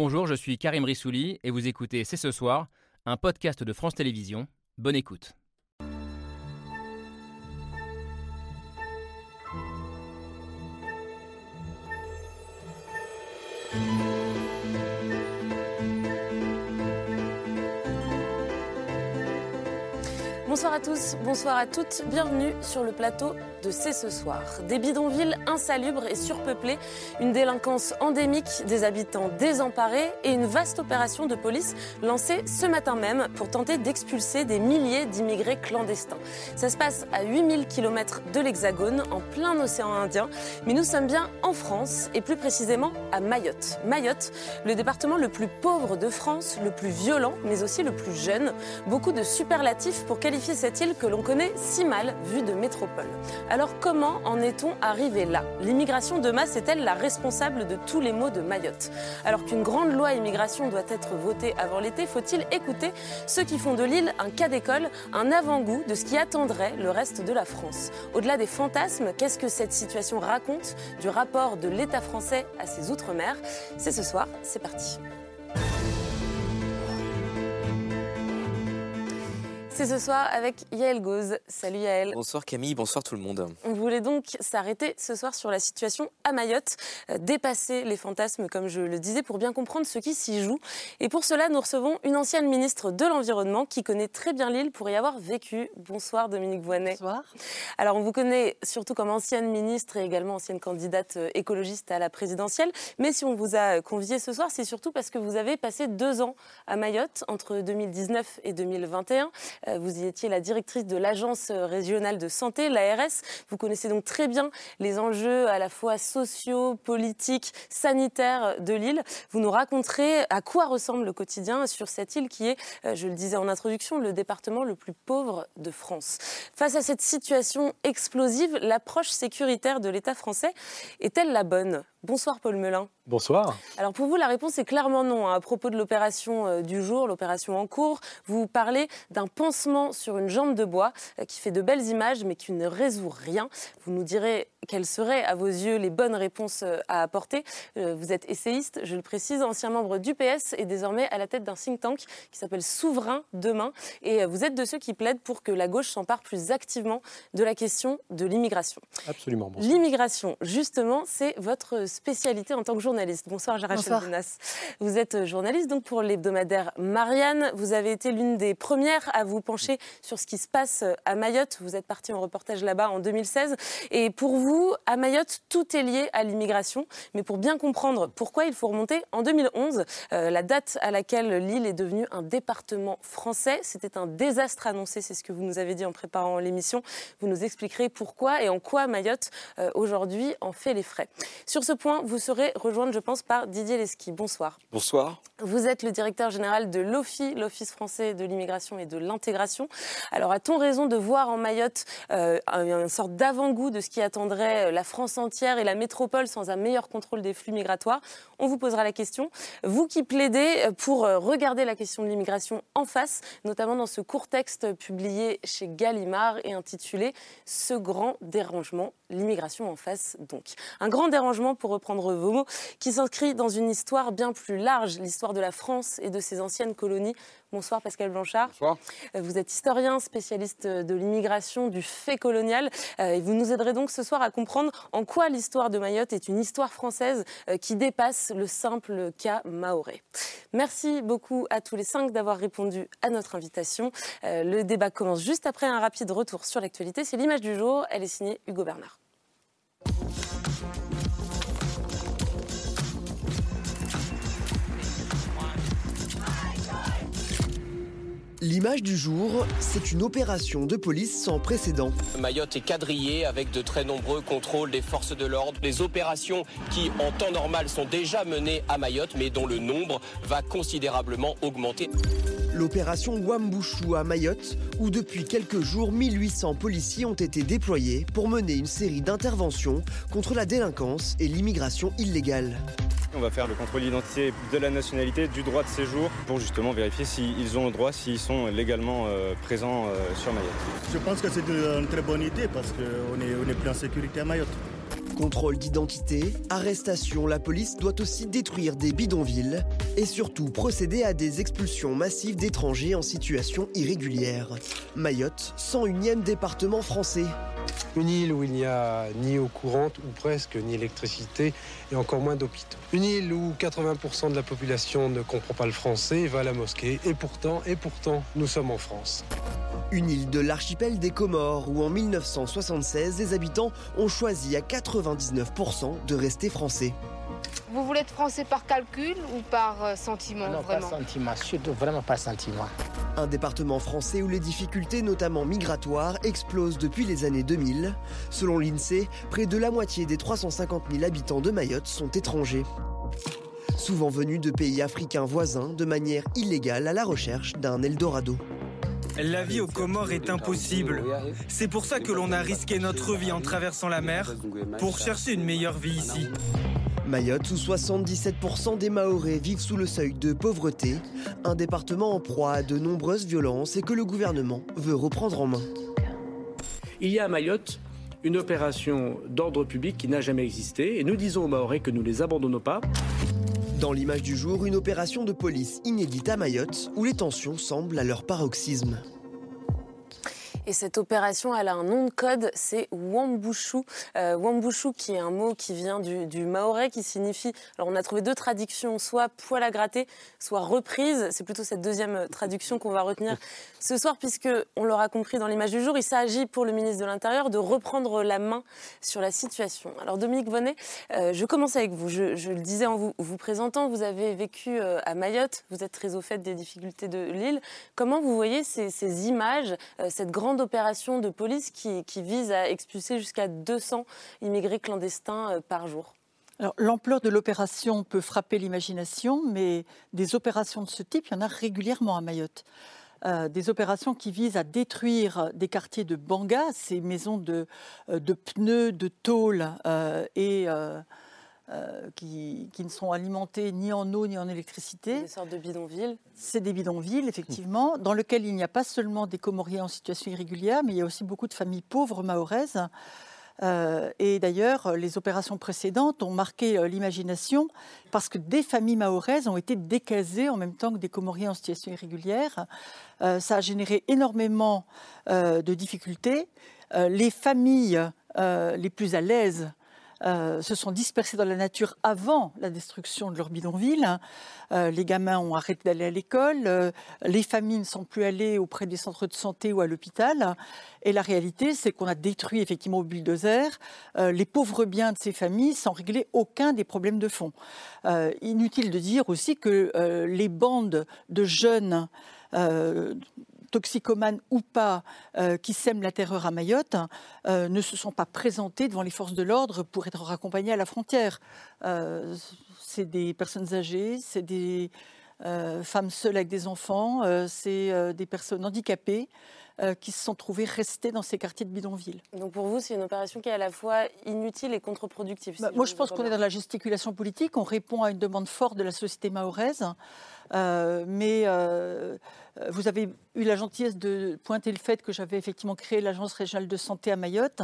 Bonjour, je suis Karim Rissouli et vous écoutez C'est ce soir, un podcast de France Télévisions. Bonne écoute. Bonsoir à tous, bonsoir à toutes, bienvenue sur le plateau de C'est ce soir. Des bidonvilles insalubres et surpeuplés, une délinquance endémique, des habitants désemparés et une vaste opération de police lancée ce matin même pour tenter d'expulser des milliers d'immigrés clandestins. Ça se passe à 8000 km de l'Hexagone, en plein océan Indien, mais nous sommes bien en France et plus précisément à Mayotte. Mayotte, le département le plus pauvre de France, le plus violent, mais aussi le plus jeune. Beaucoup de superlatifs pour qualifier cette île que l'on connaît si mal vue de métropole. Alors comment en est-on arrivé là? L'immigration de masse est-elle la responsable de tous les maux de Mayotte? Alors qu'une grande loi immigration doit être votée avant l'été, faut-il écouter ceux qui font de l'île un cas d'école, un avant-goût de ce qui attendrait le reste de la France? Au-delà des fantasmes, qu'est-ce que cette situation raconte du rapport de l'État français à ses outre-mer? C'est ce soir, c'est parti. C'est ce soir avec Yael Gauze. Salut Yael. Bonsoir Camille, bonsoir tout le monde. On voulait donc s'arrêter ce soir sur la situation à Mayotte, euh, dépasser les fantasmes comme je le disais pour bien comprendre ce qui s'y joue. Et pour cela, nous recevons une ancienne ministre de l'Environnement qui connaît très bien l'île pour y avoir vécu. Bonsoir Dominique Voinet. Bonsoir. Alors on vous connaît surtout comme ancienne ministre et également ancienne candidate euh, écologiste à la présidentielle. Mais si on vous a convié ce soir, c'est surtout parce que vous avez passé deux ans à Mayotte entre 2019 et 2021. Euh, vous y étiez la directrice de l'Agence régionale de santé, l'ARS. Vous connaissez donc très bien les enjeux à la fois sociaux, politiques, sanitaires de l'île. Vous nous raconterez à quoi ressemble le quotidien sur cette île qui est, euh, je le disais en introduction, le département le plus pauvre de France. Face à cette situation explosive, l'approche sécuritaire de l'État français est-elle la bonne? Bonsoir Paul Melun. Bonsoir. Alors pour vous, la réponse est clairement non. À propos de l'opération euh, du jour, l'opération en cours, vous parlez d'un pansement sur une jambe de bois euh, qui fait de belles images mais qui ne résout rien. Vous nous direz quelles seraient à vos yeux les bonnes réponses euh, à apporter. Vous êtes essayiste, je le précise, ancien membre du PS et désormais à la tête d'un think tank qui s'appelle Souverain Demain. Et vous êtes de ceux qui plaident pour que la gauche s'empare plus activement de la question de l'immigration. Absolument. L'immigration, justement, c'est votre spécialité en tant que journaliste. Bonsoir, Jarachel Benas. Vous êtes journaliste donc pour l'hebdomadaire Marianne. Vous avez été l'une des premières à vous pencher sur ce qui se passe à Mayotte. Vous êtes parti en reportage là-bas en 2016. Et pour vous, à Mayotte, tout est lié à l'immigration. Mais pour bien comprendre pourquoi, il faut remonter en 2011, euh, la date à laquelle l'île est devenue un département français. C'était un désastre annoncé, c'est ce que vous nous avez dit en préparant l'émission. Vous nous expliquerez pourquoi et en quoi Mayotte, euh, aujourd'hui, en fait les frais. Sur ce point, vous serez rejointe, je pense, par Didier Lesky. Bonsoir. Bonsoir. Vous êtes le directeur général de l'OFI, l'Office français de l'immigration et de l'intégration. Alors, a-t-on raison de voir en Mayotte euh, une sorte d'avant-goût de ce qui attendrait la France entière et la métropole sans un meilleur contrôle des flux migratoires On vous posera la question. Vous qui plaidez pour euh, regarder la question de l'immigration en face, notamment dans ce court texte publié chez Gallimard et intitulé Ce grand dérangement, l'immigration en face donc. Un grand dérangement pour reprendre vos mots, qui s'inscrit dans une histoire bien plus large, l'histoire de la France et de ses anciennes colonies. Bonsoir Pascal Blanchard. Bonsoir. Euh, vous êtes historien, spécialiste de l'immigration, du fait colonial. Euh, et vous nous aiderez donc ce soir à comprendre en quoi l'histoire de Mayotte est une histoire française euh, qui dépasse le simple cas maoré. Merci beaucoup à tous les cinq d'avoir répondu à notre invitation. Le débat commence juste après un rapide retour sur l'actualité. C'est l'image du jour. Elle est signée Hugo Bernard. L'image du jour, c'est une opération de police sans précédent. Mayotte est quadrillée avec de très nombreux contrôles des forces de l'ordre, des opérations qui en temps normal sont déjà menées à Mayotte mais dont le nombre va considérablement augmenter. L'opération Wambouchou à Mayotte, où depuis quelques jours 1800 policiers ont été déployés pour mener une série d'interventions contre la délinquance et l'immigration illégale. On va faire le contrôle d'identité de la nationalité, du droit de séjour, pour justement vérifier s'ils ont le droit, s'ils sont légalement euh, présents euh, sur Mayotte. Je pense que c'est une très bonne idée parce qu'on est, on est plus en sécurité à Mayotte. Contrôle d'identité, arrestation, la police doit aussi détruire des bidonvilles et surtout procéder à des expulsions massives d'étrangers en situation irrégulière. Mayotte, 101e département français, une île où il n'y a ni eau courante ou presque, ni électricité et encore moins d'hôpitaux. Une île où 80% de la population ne comprend pas le français et va à la mosquée. Et pourtant, et pourtant, nous sommes en France. Une île de l'archipel des Comores où en 1976, les habitants ont choisi à 99% de rester français. Vous voulez être français par calcul ou par euh, sentiment Non, vraiment pas sentiment, surtout vraiment pas sentiment. Un département français où les difficultés, notamment migratoires, explosent depuis les années 2000. Selon l'INSEE, près de la moitié des 350 000 habitants de Mayotte sont étrangers. Souvent venus de pays africains voisins de manière illégale à la recherche d'un Eldorado. La vie aux Comores est impossible. C'est pour ça que l'on a risqué notre vie en traversant la mer pour chercher une meilleure vie ici. Mayotte, où 77% des Mahorais vivent sous le seuil de pauvreté, un département en proie à de nombreuses violences et que le gouvernement veut reprendre en main. Il y a à Mayotte une opération d'ordre public qui n'a jamais existé et nous disons aux Mahorais que nous ne les abandonnons pas. Dans l'image du jour, une opération de police inédite à Mayotte où les tensions semblent à leur paroxysme. Et cette opération, elle a un nom de code, c'est Wambushu. Euh, Wambushu, qui est un mot qui vient du, du, maorais, qui signifie. Alors, on a trouvé deux traductions, soit poil à gratter, soit reprise. C'est plutôt cette deuxième traduction qu'on va retenir ce soir, puisque on l'aura compris dans l'image du jour, il s'agit pour le ministre de l'Intérieur de reprendre la main sur la situation. Alors, Dominique Vonnet, euh, je commence avec vous. Je, le disais en vous, vous présentant, vous avez vécu euh, à Mayotte, vous êtes très au fait des difficultés de l'île. Comment vous voyez ces, ces images, euh, cette grande opération de police qui, qui vise à expulser jusqu'à 200 immigrés clandestins euh, par jour L'ampleur de l'opération peut frapper l'imagination, mais des opérations de ce type, il y en a régulièrement à Mayotte. Euh, des opérations qui visent à détruire des quartiers de Banga, ces maisons de, de pneus, de tôles euh, et euh, qui, qui, ne sont alimentées ni en eau ni en électricité. Des sortes de bidonvilles. C'est des bidonvilles, effectivement, dans lesquels il n'y a pas seulement des Comoriens en situation irrégulière, mais il y a aussi beaucoup de familles pauvres mahoraises. Euh, et d'ailleurs, les opérations précédentes ont marqué euh, l'imagination parce que des familles mahoraises ont été décasées en même temps que des Comoriens en situation irrégulière. Euh, ça a généré énormément de difficultés. les familles les plus à l'aise euh, se sont dispersés dans la nature avant la destruction de leur bidonville. Euh, les gamins ont arrêté d'aller à l'école, euh, les familles ne sont plus allées auprès des centres de santé ou à l'hôpital. Et la réalité, c'est qu'on a détruit effectivement au bulldozer les pauvres biens de ces familles sans régler aucun des problèmes de fond. inutile de dire aussi que les bandes de jeunes toxicomanes ou pas, euh, qui sèment la terreur à Mayotte, euh, ne se sont pas présentés devant les forces de l'ordre pour être raccompagnés à la frontière. Euh, c'est des personnes âgées, c'est des femmes seules avec des enfants, c'est des personnes handicapées qui se sont trouvées restées dans ces quartiers de bidonville. Donc pour vous, c'est une opération qui est à la fois inutile et contre-productive. Si bah, moi, je pense qu'on est dans la gesticulation politique. On répond à une demande forte de la société mahoraise. Euh, mais euh, vous avez eu la gentillesse de pointer le fait que j'avais effectivement créé l'Agence régionale de santé à Mayotte.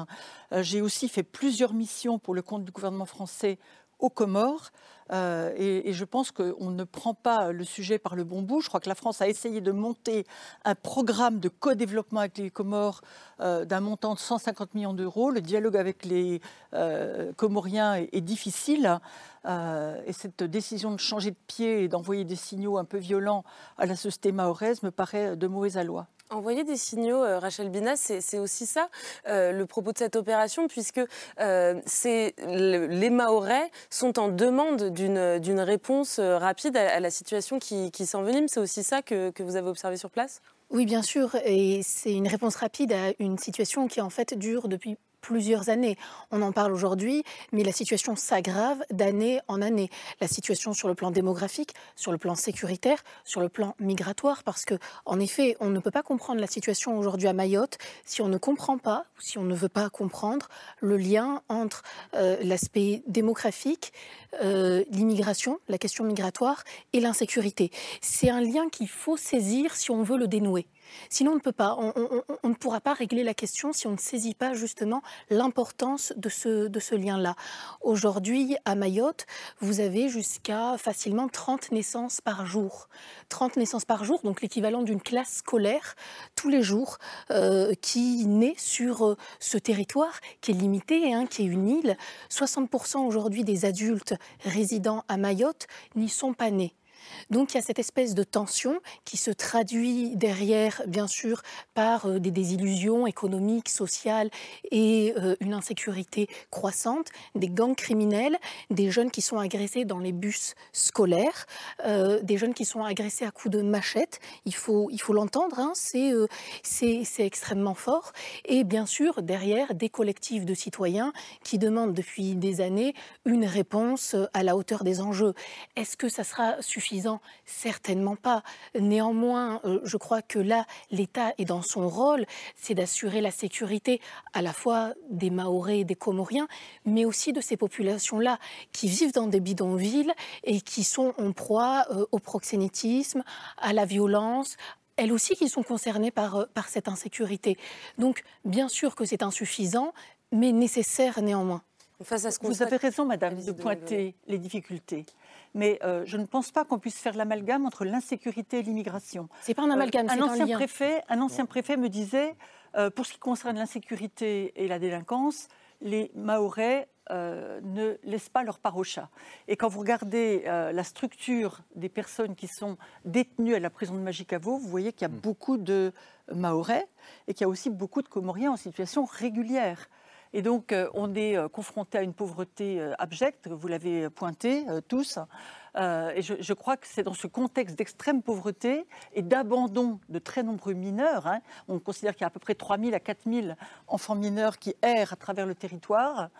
Euh, j'ai aussi fait plusieurs missions pour le compte du gouvernement français aux Comores. Euh, et, je pense qu'on ne prend pas le sujet par le bon bout. Je crois que la France a essayé de monter un programme de co-développement avec les Comores euh, d'un montant de 150 millions d'euros. Le dialogue avec les euh, Comoriens est, difficile. Et cette décision de changer de pied et d'envoyer des signaux un peu violents à la société mahoraise me paraît de mauvaise aloi. Envoyer des signaux, Rachel Bina, c'est aussi ça le propos de cette opération, puisque le, les Mahorais sont en demande d'une réponse euh, rapide à, la situation qui, s'envenime. C'est aussi ça que, vous avez observé sur place? Oui, bien sûr, et c'est une réponse rapide à une situation qui en fait dure depuis plusieurs années. On en parle aujourd'hui, mais la situation s'aggrave d'année en année. La situation sur le plan démographique, sur le plan sécuritaire, sur le plan migratoire, parce que, en effet, on ne peut pas comprendre la situation aujourd'hui à Mayotte si on ne comprend pas, si on ne veut pas comprendre le lien entre euh, l'aspect démographique, euh, l'immigration, la question migratoire et l'insécurité. C'est un lien qu'il faut saisir si on veut le dénouer. Sinon, on ne peut pas. On, ne pourra pas régler la question si on ne saisit pas justement l'importance de ce, de ce lien-là. Aujourd'hui, à Mayotte, vous avez jusqu'à facilement 30 naissances par jour. 30 naissances par jour, donc l'équivalent d'une classe scolaire tous les jours, euh, qui naît sur euh, ce territoire qui est limité, hein, qui est une île. 60% aujourd'hui des adultes résidant à Mayotte n'y sont pas nés. Donc il y a cette espèce de tension qui se traduit derrière, bien sûr, par euh, des désillusions économiques, sociales et euh, une insécurité croissante, des gangs criminels, des jeunes qui sont agressés dans les bus scolaires, euh, des jeunes qui sont agressés à coups de machette. Il faut il faut l'entendre, hein, c'est c'est extrêmement fort. Et bien sûr, derrière, des collectifs de citoyens qui demandent depuis des années une réponse à la hauteur des enjeux. Est-ce que ça sera suffisant? Certainement pas. Néanmoins, euh, je crois que là, l'État est dans son rôle, c'est d'assurer la sécurité à la fois des Mahorais et des Comoriens, mais aussi de ces populations-là qui vivent dans des bidonvilles et qui sont en proie euh, au proxénétisme, à la violence, elles aussi qui sont concernées par, euh, par cette insécurité. Donc, bien sûr que c'est insuffisant, mais nécessaire néanmoins. Vous avez raison, Madame, de pointer les difficultés mais euh, je ne pense pas qu'on puisse faire l'amalgame entre l'insécurité et l'immigration. C'est pas un amalgame, euh, c'est un, ancien lien. Préfet, un ancien préfet me disait, euh, pour ce qui concerne l'insécurité et la délinquance, les Mahorais ne laissent pas leur part au chat. Et quand vous regardez la structure des personnes qui sont détenues à la prison de Magicavo, vous voyez qu'il y a mm. beaucoup de Mahorais et qu'il y a aussi beaucoup de Comoriens en situation régulière. Et donc, euh, on est euh, confronté à une pauvreté euh, abjecte, vous l'avez pointé tous. et je, crois que c'est dans ce contexte d'extrême pauvreté et d'abandon de très nombreux mineurs. Hein, on considère qu'il y a à peu près 3 000 à 4 000 enfants mineurs qui errent à travers le territoire.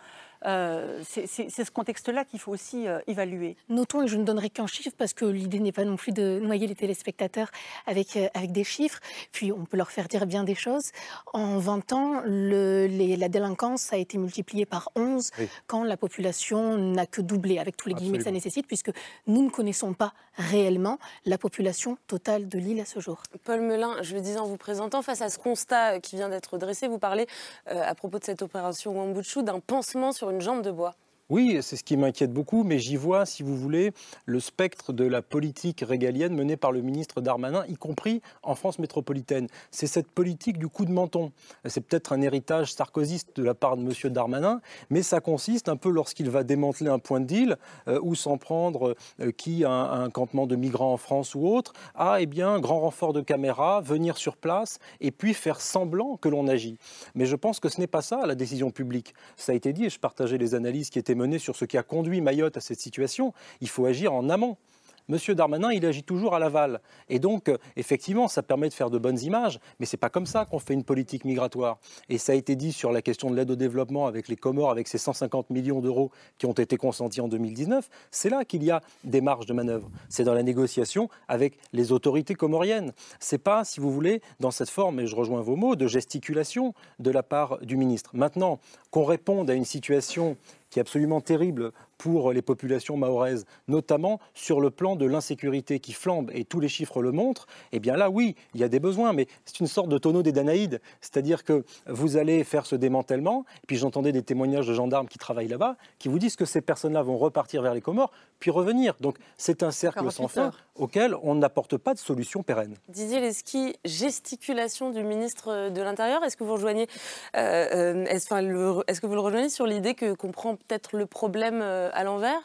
Euh, c'est ce contexte-là qu'il faut aussi euh, évaluer. Notons, et je ne donnerai qu'un chiffre parce que l'idée n'est pas non plus de noyer les téléspectateurs avec, euh, avec des chiffres, puis on peut leur faire dire bien des choses. En 20 ans, le, la délinquance a été multipliée par 11 quand la population n'a que doublé, avec tous les guillemets que ça nécessite, puisque nous ne connaissons pas réellement la population totale de l'île à ce jour. Paul Melun, je le disais en vous présentant, face à ce constat qui vient d'être dressé, vous parlez à propos de cette opération Wambouchou d'un pansement sur une une jambe de bois. Oui, c'est ce qui m'inquiète beaucoup, mais j'y vois, si vous voulez, le spectre de la politique régalienne menée par le ministre Darmanin, y compris en France métropolitaine. C'est cette politique du coup de menton. C'est peut-être un héritage sarkozyste de la part de M. Darmanin, mais ça consiste un peu lorsqu'il va démanteler un point de deal euh, ou s'en prendre euh, qui a un, campement de migrants en France ou autre, à eh bien, grand renfort de caméras, venir sur place et puis faire semblant que l'on agit. Mais je pense que ce n'est pas ça la décision publique. Ça a été dit et je partageais les analyses qui étaient mené sur ce qui a conduit Mayotte à cette situation. Il faut agir en amont. Monsieur Darmanin, il agit toujours à l'aval. Et donc, euh, effectivement, ça permet de faire de bonnes images, mais c'est pas comme ça qu'on fait une politique migratoire. Et ça a été dit sur la question de l'aide au développement avec les Comores, avec ces 150 millions d'euros qui ont été consentis en 2019. C'est là qu'il y a des marges de manœuvre. C'est dans la négociation avec les autorités comoriennes. C'est pas, si vous voulez, dans cette forme, et je rejoins vos mots, de gesticulation de la part du ministre. Maintenant, qu'on réponde à une situation qui est absolument terrible pour les populations mahoraises, notamment sur le plan de l'insécurité qui flambe, et tous les chiffres le montrent, eh bien là, oui, il y a des besoins, mais c'est une sorte de tonneau des Danaïdes, c'est-à-dire que vous allez faire ce démantèlement, et puis j'entendais des témoignages de gendarmes qui travaillent là-bas, qui vous disent que ces personnes-là vont repartir vers les Comores, puis revenir. Donc c'est un cercle sans fin auquel on n'apporte pas de solution pérenne. Didier Lesky, gesticulation du ministre de l'Intérieur, est-ce que vous rejoignez, euh, euh, est-ce, que vous le rejoignez sur l'idée que qu'on prend peut-être le problème euh, à l'envers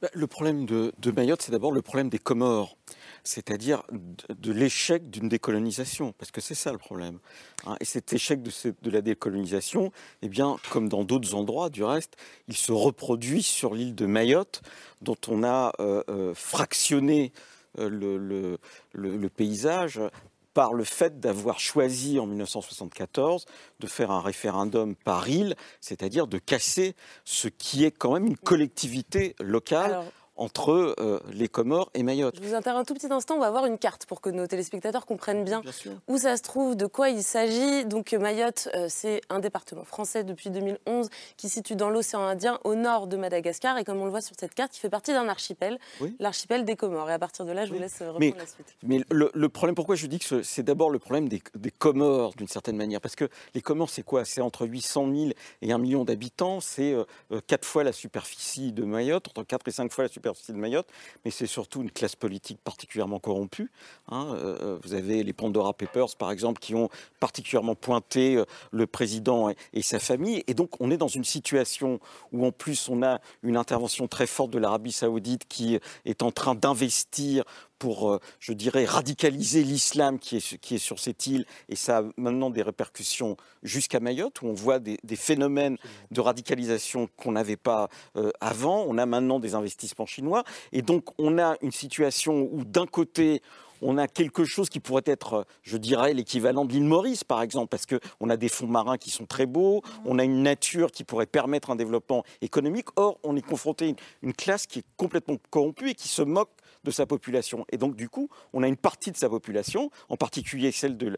bah, Le problème de, Mayotte, c'est d'abord le problème des Comores, c'est-à-dire de, l'échec d'une décolonisation, parce que c'est ça le problème. Hein. Et cet échec de, la décolonisation, eh bien, comme dans d'autres endroits du reste, il se reproduit sur l'île de Mayotte, dont on a euh, euh, fractionné le, paysage par le fait d'avoir choisi en 1974 de faire un référendum par île, c'est-à-dire de casser ce qui est quand même une collectivité locale entre euh, les Comores et Mayotte. Je vous interromps un tout petit instant, on va voir une carte pour que nos téléspectateurs comprennent bien, où ça se trouve, de quoi il s'agit. Donc Mayotte, euh, c'est un département français depuis 2011 qui se situe dans l'océan Indien au nord de Madagascar et comme on le voit sur cette carte, il fait partie d'un archipel, l'archipel des Comores. Et à partir de là, je vous laisse reprendre la suite. Mais le, problème, pourquoi je dis que c'est d'abord le problème des, des Comores d'une certaine manière, parce que les Comores, c'est quoi? C'est entre 800 000 et 1 million d'habitants, c'est 4 fois la superficie de Mayotte, entre 4 et 5 fois la superficie mais c'est surtout une classe politique particulièrement corrompue. Hein. Euh, euh, vous avez les Pandora Papers, par exemple, qui ont particulièrement pointé euh, le président et, sa famille. Et donc, on est dans une situation où, en plus, on a une intervention très forte de l'Arabie saoudite qui est en train d'investir pour, euh, je dirais, radicaliser l'islam qui est, qui est sur cette île. Et ça a maintenant des répercussions jusqu'à Mayotte, où on voit des, phénomènes de radicalisation qu'on n'avait pas euh, avant. On a maintenant des investissements chinois. Et donc, on a une situation où, d'un côté, on a quelque chose qui pourrait être, je dirais, l'équivalent de l'île Maurice, par exemple, parce qu'on a des fonds marins qui sont très beaux, on a une nature qui pourrait permettre un développement économique. Or, on est confronté à une classe qui est complètement corrompue et qui se moque de sa population. Et donc, du coup, on a une partie de sa population, en particulier celle de,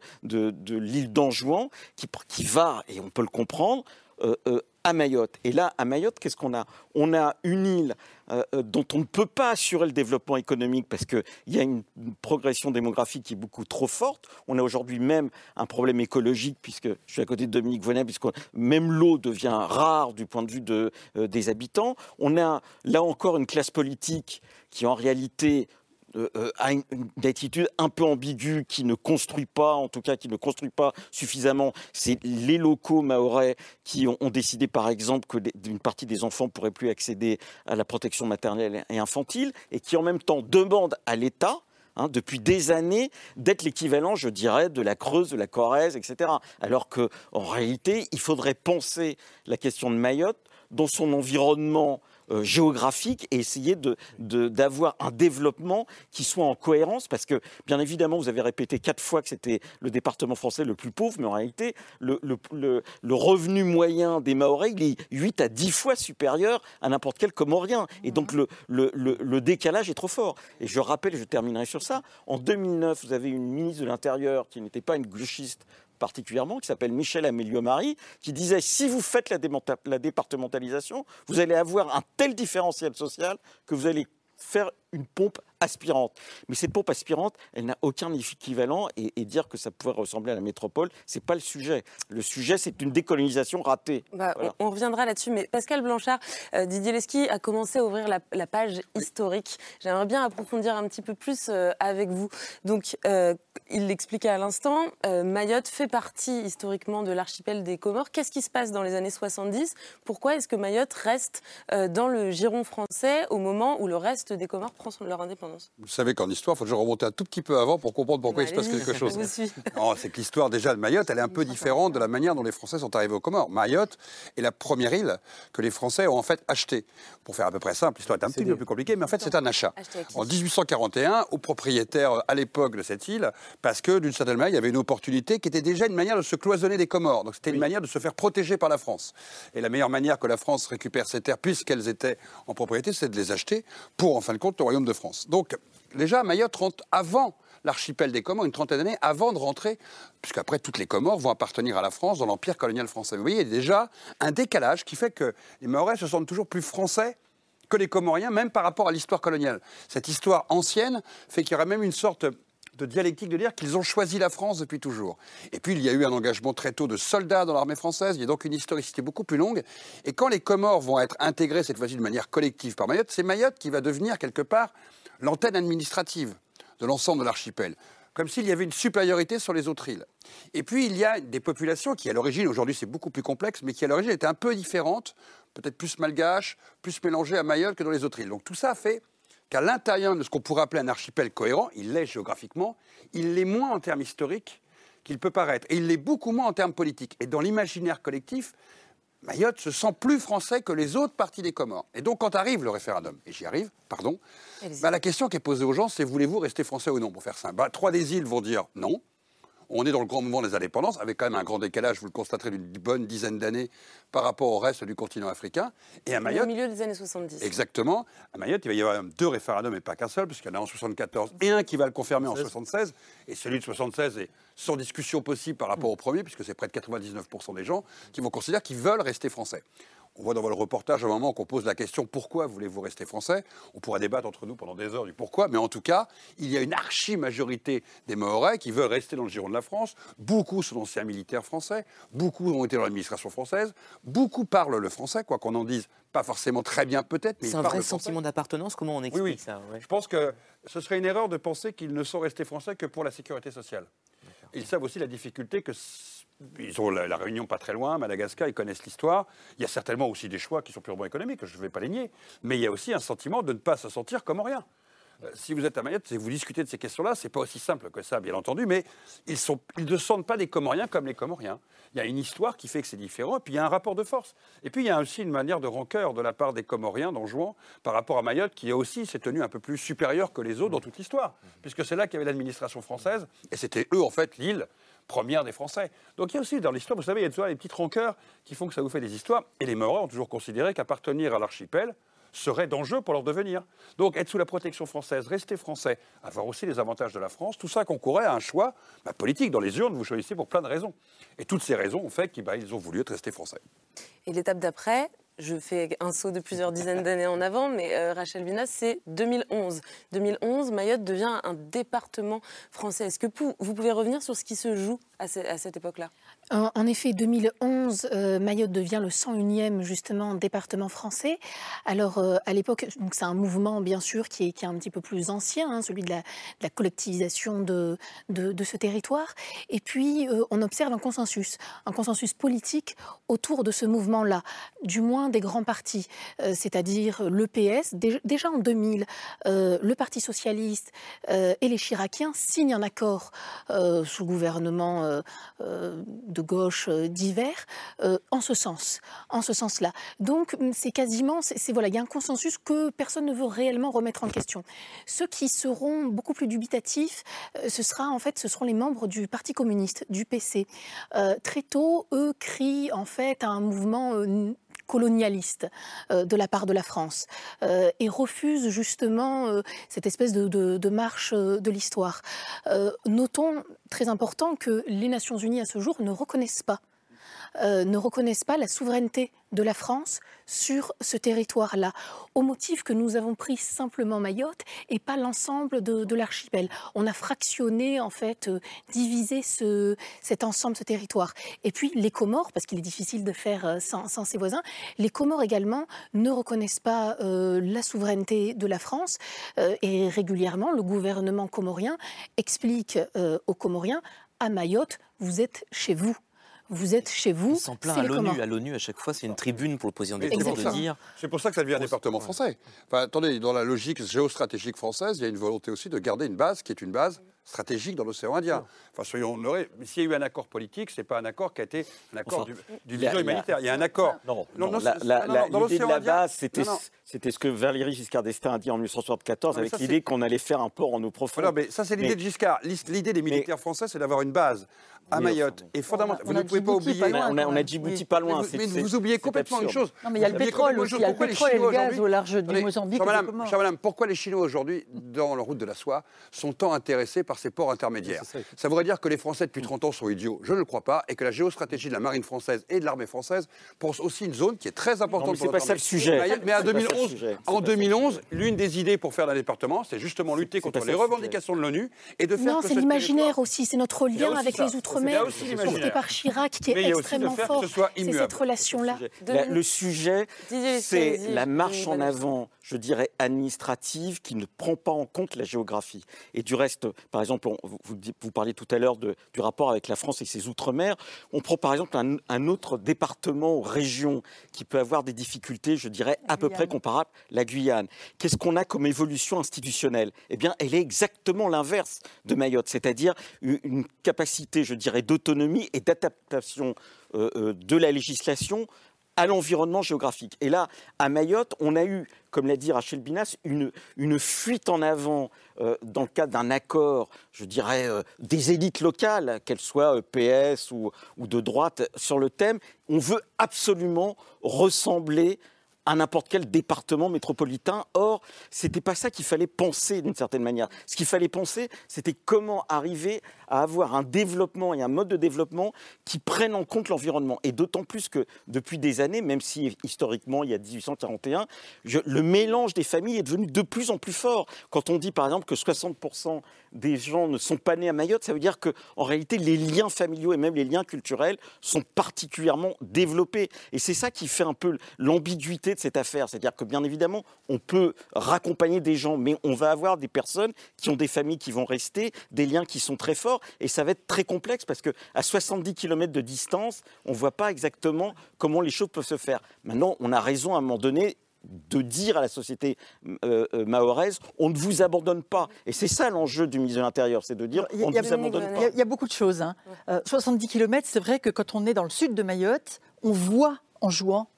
l'île d'Anjouan, qui, qui va, et on peut le comprendre, euh, euh, à Mayotte. Et là, à Mayotte, qu'est-ce qu'on a? On a une île euh, dont on ne peut pas assurer le développement économique parce qu'il y a une, progression démographique qui est beaucoup trop forte. On a aujourd'hui même un problème écologique, puisque je suis à côté de Dominique Vonet, puisque même l'eau devient rare du point de vue de, des habitants. On a là encore une classe politique qui en réalité euh, euh, a une, attitude un peu ambiguë qui ne construit pas, en tout cas qui ne construit pas suffisamment. C'est les locaux maorais qui ont, décidé, par exemple, que d'une partie des enfants ne pourraient plus accéder à la protection maternelle et infantile, et qui en même temps demandent à l'État Hein, depuis des années, d'être l'équivalent, je dirais, de la Creuse, de la Corrèze, etc. Alors qu'en réalité, il faudrait penser la question de Mayotte dans son environnement euh, géographique et essayer d'avoir un développement qui soit en cohérence, parce que bien évidemment, vous avez répété quatre fois que c'était le département français le plus pauvre, mais en réalité, le, revenu moyen des Maoris, il est 8 à 10 fois supérieur à n'importe quel Comorien. Et donc le, le, décalage est trop fort. Et je rappelle, je terminerai sur ça, en 2009, vous avez une ministre de l'Intérieur qui n'était pas une gauchiste particulièrement, qui s'appelle Michel Amélio-Marie, qui disait si vous faites la, la départementalisation, vous allez avoir un tel différentiel social que vous allez faire une pompe aspirante. Mais cette pompe aspirante, elle n'a aucun équivalent et, dire que ça pourrait ressembler à la métropole, c'est pas le sujet. Le sujet, c'est une décolonisation ratée. Bah, on, reviendra là-dessus, mais Pascal Blanchard, euh, Didier Leski a commencé à ouvrir la, page historique. J'aimerais bien approfondir un petit peu plus euh, avec vous. Donc, euh, il l'expliquait à l'instant, Mayotte fait partie historiquement de l'archipel des Comores. Qu'est-ce qui se passe dans les années 70 Pourquoi est-ce que Mayotte reste dans le giron français au moment où le reste des Comores prend leur indépendance Vous savez qu'en histoire, il faut toujours remonter un tout petit peu avant pour comprendre pourquoi il se passe quelque chose. C'est que l'histoire déjà de Mayotte, elle est un peu différente de la manière dont les Français sont arrivés aux Comores. Mayotte est la première île que les Français ont en fait achetée. Pour faire à peu près simple, l'histoire est un petit peu plus compliquée, mais en fait c'est un achat. En 1841, aux propriétaires à l'époque de cette île, parce que d'une certaine manière, il y avait une opportunité qui était déjà une manière de se cloisonner des Comores. Donc c'était une manière de se faire protéger par la France. Et la meilleure manière que la France récupère ces terres, puisqu'elles étaient en propriété, c'est de les acheter pour, en fin de compte, le De France. Donc, déjà, Mayotte rentre avant l'archipel des Comores, une trentaine d'années avant de rentrer, puisqu'après toutes les Comores vont appartenir à la France dans l'empire colonial français. Vous voyez, il y a déjà un décalage qui fait que les Maorais se sentent toujours plus français que les Comoriens, même par rapport à l'histoire coloniale. Cette histoire ancienne fait qu'il y aurait même une sorte de dialectique de dire qu'ils ont choisi la France depuis toujours. Et puis il y a eu un engagement très tôt de soldats dans l'armée française, il y a donc une historicité beaucoup plus longue. Et quand les Comores vont être intégrés cette fois-ci de manière collective par Mayotte, c'est Mayotte qui va devenir quelque part l'antenne administrative de l'ensemble de l'archipel comme s'il y avait une supériorité sur les autres îles. Et puis il y a des populations qui, à l'origine, aujourd'hui c'est beaucoup plus complexe, mais qui à l'origine étaient un peu différentes, peut-être plus malgaches, plus mélangées à Mayotte que dans les autres îles. Donc tout ça fait qu'à l'intérieur de ce qu'on pourrait appeler un archipel cohérent, il l'est géographiquement, il l'est moins en termes historiques qu'il peut paraître. Et il l'est beaucoup moins en termes politiques. Et dans l'imaginaire collectif, Mayotte se sent plus français que les autres parties des Comores. Et donc, quand arrive le référendum, et j'y arrive, pardon, bah, la question qui est posée aux gens, c'est voulez-vous rester français ou non, pour faire simple? Bah, Trois des îles vont dire non. On est dans le grand mouvement des indépendances, avec quand même un grand décalage, vous le constaterez, d'une bonne dizaine d'années par rapport au reste du continent africain. Et à Mayotte. Au milieu des années 70. Exactement. À Mayotte, il va y avoir deux référendums et pas qu'un seul, puisqu'il y en a en 74 et un qui va le confirmer en 76. Et celui de 76 est sans discussion possible par rapport au premier, puisque c'est près de 99% des gens qui vont considérer qu'ils veulent rester français. On voit dans le reportage un moment qu'on pose la question pourquoi voulez-vous rester français? On pourra débattre entre nous pendant des heures du pourquoi, mais en tout cas, il y a une archi-majorité des Mahorais qui veulent rester dans le giron de la France. Beaucoup sont anciens militaires français, beaucoup ont été dans l'administration française, beaucoup parlent le français, quoi qu'on en dise, pas forcément très bien peut-être, mais C'est un vrai sentiment d'appartenance, comment on explique ça Je pense que ce serait une erreur de penser qu'ils ne sont restés français que pour la sécurité sociale. Ils savent aussi la difficulté que ils ont la, Réunion pas très loin, Madagascar, ils connaissent l'histoire. Il y a certainement aussi des choix qui sont purement économiques, je ne vais pas les nier. Mais il y a aussi un sentiment de ne pas se sentir comme rien. Euh, si vous êtes à Mayotte et vous discutez de ces questions-là, c'est pas aussi simple que ça, bien entendu, mais ils, ne sentent pas des Comoriens comme les Comoriens. Il y a une histoire qui fait que c'est différent, et puis il y a un rapport de force. Et puis il y a aussi une manière de rancœur de la part des Comoriens dans Jouan par rapport à Mayotte, qui aussi s'est tenu un peu plus supérieur que les autres dans toute l'histoire, puisque c'est là qu'il y avait l'administration française, et c'était eux, en fait, l'île première des Français. Donc il y a aussi dans l'histoire, vous savez, il y a toujours des petites rancœurs qui font que ça vous fait des histoires. Et les Maoris ont toujours considéré qu'appartenir à l'archipel serait dangereux pour leur devenir. Donc être sous la protection française, rester français, avoir aussi les avantages de la France, tout ça concourait à un choix bah, politique. Dans les urnes, vous choisissez pour plein de raisons. Et toutes ces raisons ont fait qu'ils bah, ont voulu être restés français. Et l'étape d'après, je fais un saut de plusieurs dizaines d'années en avant, mais euh, Rachel Vinas, c'est 2011. 2011, Mayotte devient un département français. Est-ce que vous pouvez revenir sur ce qui se joue à, cette époque-là? En, effet, 2011, euh, Mayotte devient le 101e justement département français. Alors euh, à l'époque, c'est un mouvement bien sûr qui est, un petit peu plus ancien, hein, celui de la, collectivisation de, ce territoire. Et puis on observe un consensus, un consensus politique autour de ce mouvement-là, du moins des grands partis, euh, c'est-à-dire le PS. Déjà en 2000, euh, le Parti socialiste euh, et les Chiraciens signent un accord sous gouvernement de gauche divers en ce sens, en ce sens-là. Donc c'est quasiment, c'est voilà, il y a un consensus que personne ne veut réellement remettre en question. Ceux qui seront beaucoup plus dubitatifs, ce sera en fait, ce seront les membres du Parti communiste, du PC. très tôt, eux crient en fait à un mouvement colonialiste euh, de la part de la France euh, et refuse justement euh, cette espèce de, marche de l'histoire. notons, très important, que les Nations Unies à ce jour ne reconnaissent pas ne reconnaissent pas la souveraineté de la France sur ce territoire-là, au motif que nous avons pris simplement Mayotte et pas l'ensemble de, l'archipel. On a fractionné, en fait, euh, divisé ce, cet ensemble, ce territoire. Et puis les Comores, parce qu'il est difficile de faire euh, sans, ses voisins, les Comores également ne reconnaissent pas euh, la souveraineté de la France et régulièrement le gouvernement comorien explique aux Comoriens à Mayotte, vous êtes chez vous vous êtes chez vous. Ils s'en plaint à l'ONU. À l'ONU, à chaque fois, c'est une tribune pour le président du de dire. C'est pour ça que ça devient un département français. Enfin, attendez, dans la logique géostratégique française, il y a une volonté aussi de garder une base qui est une base stratégique dans l'océan Indien. Enfin, soyons honorés, s'il y a eu un accord politique, ce n'est pas un accord qui a été un accord du, du vision humanitaire. Il y a un accord. Non, non, non, l'idée de la base, c'était c'était ce que Valéry Giscard d'Estaing a dit en 1974, avec l'idée qu'on allait faire un port en eau profonde. Non, mais ça, c'est l'idée de Giscard. L'idée des militaires français, c'est d'avoir une base à Mayotte. Et fondamentalement, vous ne pouvez pas oublier. on, a, Djibouti pas loin. Mais, vous oubliez complètement une chose. Non, mais il y a le pétrole aussi. Il y a le pétrole et le gaz au large du Mozambique. Cher madame, pourquoi les Chinois aujourd'hui, dans la route de la soie, sont tant intéressés par ces ports intermédiaires Ça voudrait dire que les Français, depuis 30 ans, sont idiots. Je ne le crois pas. Et que la géostratégie de la marine française et de l'armée française pense aussi une zone qui est très importante pour C'est pas ça le sujet. Mais en 2011, 2011, l'une des idées pour faire un département, c'est justement lutter contre les revendications de l'ONU et de faire. Non, c'est l'imaginaire aussi, c'est notre lien avec les Outre-mer, porté par Chirac, qui est extrêmement fort. C'est cette relation-là. Le sujet, c'est la marche en avant, je dirais, administrative qui ne prend pas en compte la géographie. Et du reste, par exemple, vous, vous parliez tout à l'heure du rapport avec la France et ses Outre-mer. On prend par exemple un, un autre département ou région qui peut avoir des difficultés, je dirais, à peu près comparables, la Guyane. Qu'est-ce qu'on a comme évolution institutionnelle? Eh bien, elle est exactement l'inverse de Mayotte, c'est-à-dire une capacité, je dirais, d'autonomie et d'adaptation euh, euh, de la législation à l'environnement géographique. Et là, à Mayotte, on a eu, comme l'a dit Rachel Binas, une, une fuite en avant euh, dans le cadre d'un accord, je dirais, euh, des élites locales, qu'elles soient PS ou, ou de droite, sur le thème. On veut absolument ressembler à n'importe quel département métropolitain. Or, c'était pas ça qu'il fallait penser d'une certaine manière. Ce qu'il fallait penser, c'était comment arriver à avoir un développement et un mode de développement qui prennent en compte l'environnement. Et d'autant plus que depuis des années, même si historiquement, il y a 1841, le mélange des familles est devenu de plus en plus fort. Quand on dit par exemple que 60% des gens ne sont pas nés à Mayotte, ça veut dire qu'en réalité, les liens familiaux et même les liens culturels sont particulièrement développés. Et c'est ça qui fait un peu l'ambiguïté de cette affaire. C'est-à-dire que bien évidemment, on peut raccompagner des gens, mais on va avoir des personnes qui ont des familles qui vont rester, des liens qui sont très forts, et ça va être très complexe parce qu'à 70 km de distance, on ne voit pas exactement comment les choses peuvent se faire. Maintenant, on a raison à un moment donné de dire à la société euh, euh, mahoraise on ne vous abandonne pas. Et c'est ça l'enjeu du ministre de l'Intérieur, c'est de dire on ne vous abandonne pas. Il y, a beaucoup de choses. 70 hein. km, euh, c'est vrai que quand on est dans le sud de Mayotte, on voit en jouant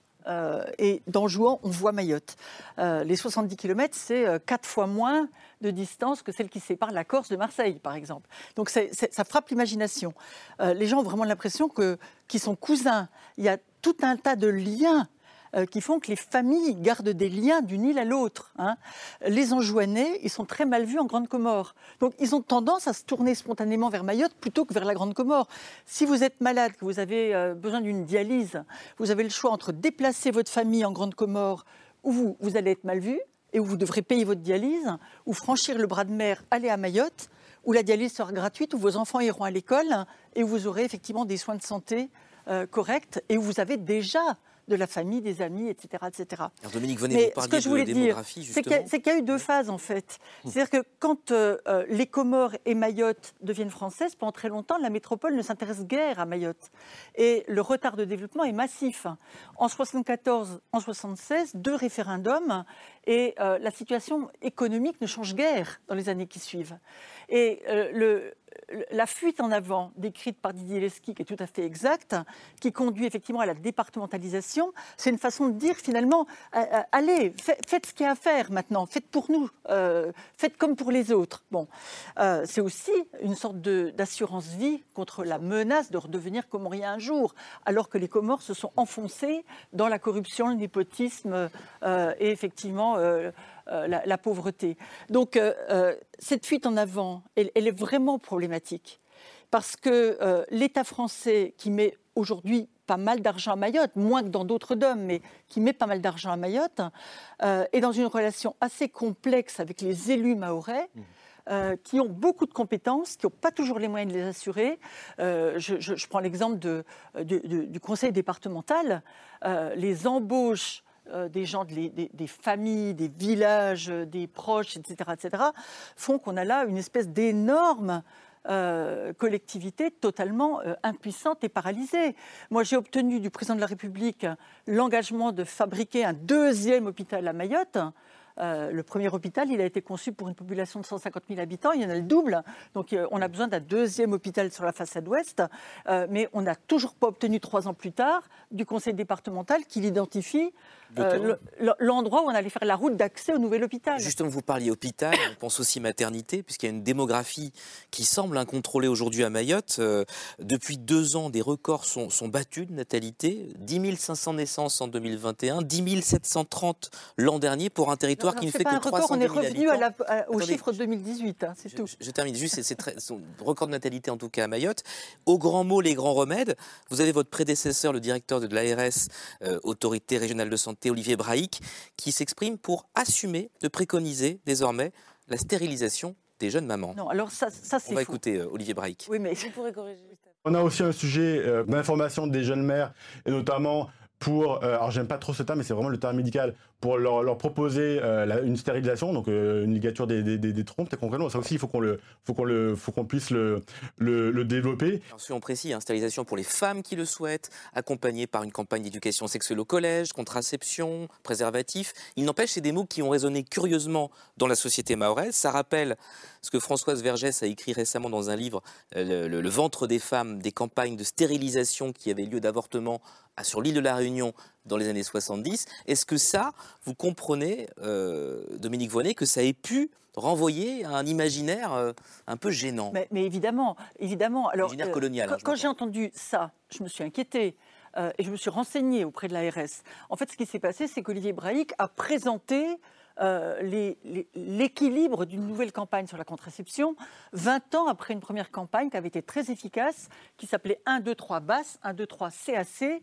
et dans Jouan, on voit Mayotte. les 70 km, c'est quatre fois moins de distance que celle qui sépare la Corse de Marseille, par exemple. Donc ça frappe l'imagination. les gens ont vraiment l'impression qu'ils sont cousins. Il y a tout un tas de liens euh, qui font que les familles gardent des liens d'une île à l'autre. Hein. Les Anjouanais, ils sont très mal vus en Grande Comore. Donc ils ont tendance à se tourner spontanément vers Mayotte plutôt que vers la Grande Comore. Si vous êtes malade, que vous avez euh, besoin d'une dialyse, vous avez le choix entre déplacer votre famille en Grande Comore où vous, vous allez être mal vu et où vous devrez payer votre dialyse, ou franchir le bras de mer, aller à Mayotte, où la dialyse sera gratuite, où vos enfants iront à l'école et où vous aurez effectivement des soins de santé euh, corrects et où vous avez déjà de la famille, des amis, etc. etc. Alors Dominique, venez vous parler ce que je voulais de dire, c'est qu'il y, a eu deux phases en fait. C'est-à-dire que quand euh, euh, les Comores et Mayotte deviennent françaises, pendant très longtemps, la métropole ne s'intéresse guère à Mayotte. Et le retard de développement est massif. En 74, en 76, deux référendums et euh, la situation économique ne change guère dans les années qui suivent. Et le, la fuite en avant décrite par Didier Lesky, qui est tout à fait exacte, qui conduit effectivement à la départementalisation, c'est une façon de dire finalement, euh, euh, allez, faites ce qu'il y a à faire maintenant, faites pour nous, euh, faites comme pour les autres. Bon, c'est aussi une sorte d'assurance vie contre la menace de redevenir comorien un jour, alors que les Comores se sont enfoncés dans la corruption, le népotisme et effectivement euh, la, pauvreté. Donc euh, euh, cette fuite en avant, elle, est vraiment problématique parce que l'État français qui met aujourd'hui pas mal d'argent à Mayotte, moins que dans d'autres DOM, mais qui met pas mal d'argent à Mayotte, est dans une relation assez complexe avec les élus maorais. Mmh. qui ont beaucoup de compétences, qui n'ont pas toujours les moyens de les assurer. je, prends l'exemple du conseil départemental. les embauches euh, des gens, des, familles, des villages, euh, des proches, etc., etc., font qu'on a là une espèce d'énorme euh, collectivité totalement impuissante et paralysée. Moi, j'ai obtenu du président de la République l'engagement de fabriquer un deuxième hôpital à Mayotte. Le premier hôpital, il a été conçu pour une population de 150 000 habitants. Il y en a le double. Donc, on a besoin d'un deuxième hôpital sur la façade ouest. Mais on n'a toujours pas obtenu, trois ans plus tard, du conseil départemental qu'il identifie l'endroit où on allait faire la route d'accès au nouvel hôpital. Justement, vous parliez hôpital, on pense aussi maternité, puisqu'il y a une démographie qui semble incontrôlée aujourd'hui à Mayotte. depuis deux ans, des records sont, sont battus de natalité. 10 500 naissances en 2021, 10 730 l'an dernier pour un territoire qui ne fait que 300 On est revenu au chiffre 2018, hein, c'est tout. Je, termine juste, c'est son record de natalité en tout cas à Mayotte. Au grand mot, les grands remèdes. Vous avez votre prédécesseur, le directeur de l'ARS, euh, Autorité régionale de santé, Olivier Brahic, qui s'exprime pour assumer de préconiser désormais la stérilisation des jeunes mamans. Non, alors ça, ça c'est On va écouter euh, Olivier Brahic. Oui, mais je pourrais corriger. On a aussi un sujet euh, d'information des jeunes mères, et notamment pour, alors j'aime pas trop ce terme, mais c'est vraiment le terme médical, pour leur, proposer euh, une stérilisation, donc euh, une ligature des, des, des, trompes, concrètement. Ça aussi, il faut qu'on le, le, puisse le, le, le développer. Alors, on précise, hein, stérilisation pour les femmes qui le souhaitent, accompagnée par une campagne d'éducation sexuelle au collège, contraception, préservatif. Il n'empêche, c'est des mots qui ont résonné curieusement dans la société mahoraise. Ça rappelle ce que Françoise Vergès a écrit récemment dans un livre, euh, le, ventre des femmes, des campagnes de stérilisation qui avaient lieu d'avortement sur l'île de la Réunion dans les années 70. Est-ce que ça, vous comprenez, euh, Dominique Voynet, que ça ait pu renvoyer à un imaginaire euh, un peu gênant mais, évidemment, évidemment. Alors, imaginaire colonial. Hein, quand, j'ai entendu ça, je me suis inquiétée. et je me suis renseignée auprès de l'ARS. En fait, ce qui s'est passé, c'est qu'Olivier Brahic a présenté euh, l'équilibre d'une nouvelle campagne sur la contraception, 20 ans après une première campagne qui avait été très efficace, qui s'appelait 1, 2, 3 basse, 1, 2, 3 CAC.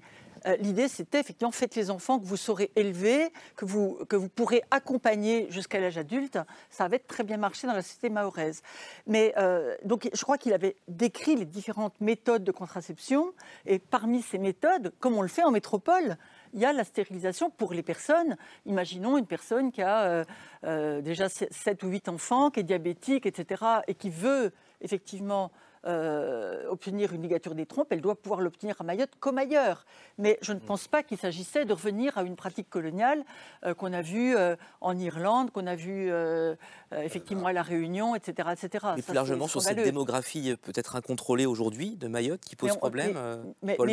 L'idée, c'était effectivement, faites les enfants que vous saurez élever, que vous, que vous pourrez accompagner jusqu'à l'âge adulte. Ça avait très bien marché dans la société mahoraise. Mais euh, donc, je crois qu'il avait décrit les différentes méthodes de contraception. Et parmi ces méthodes, comme on le fait en métropole, il y a la stérilisation pour les personnes. Imaginons une personne qui a euh, euh, déjà 7 ou 8 enfants, qui est diabétique, etc., et qui veut effectivement euh, obtenir une ligature des trompes, elle doit pouvoir l'obtenir à Mayotte comme ailleurs. Mais je ne pense pas qu'il s'agissait de revenir à une pratique coloniale euh, qu'on a vue euh, en Irlande, qu'on a vue effectivement à La Réunion, etc. etc. Mais plus largement sur cette démographie peut-être incontrôlée aujourd'hui de Mayotte qui pose problème, Paul,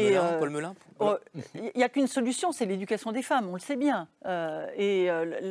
Melun, oh, Il n'y a qu'une solution, c'est l'éducation des femmes, on le sait bien. et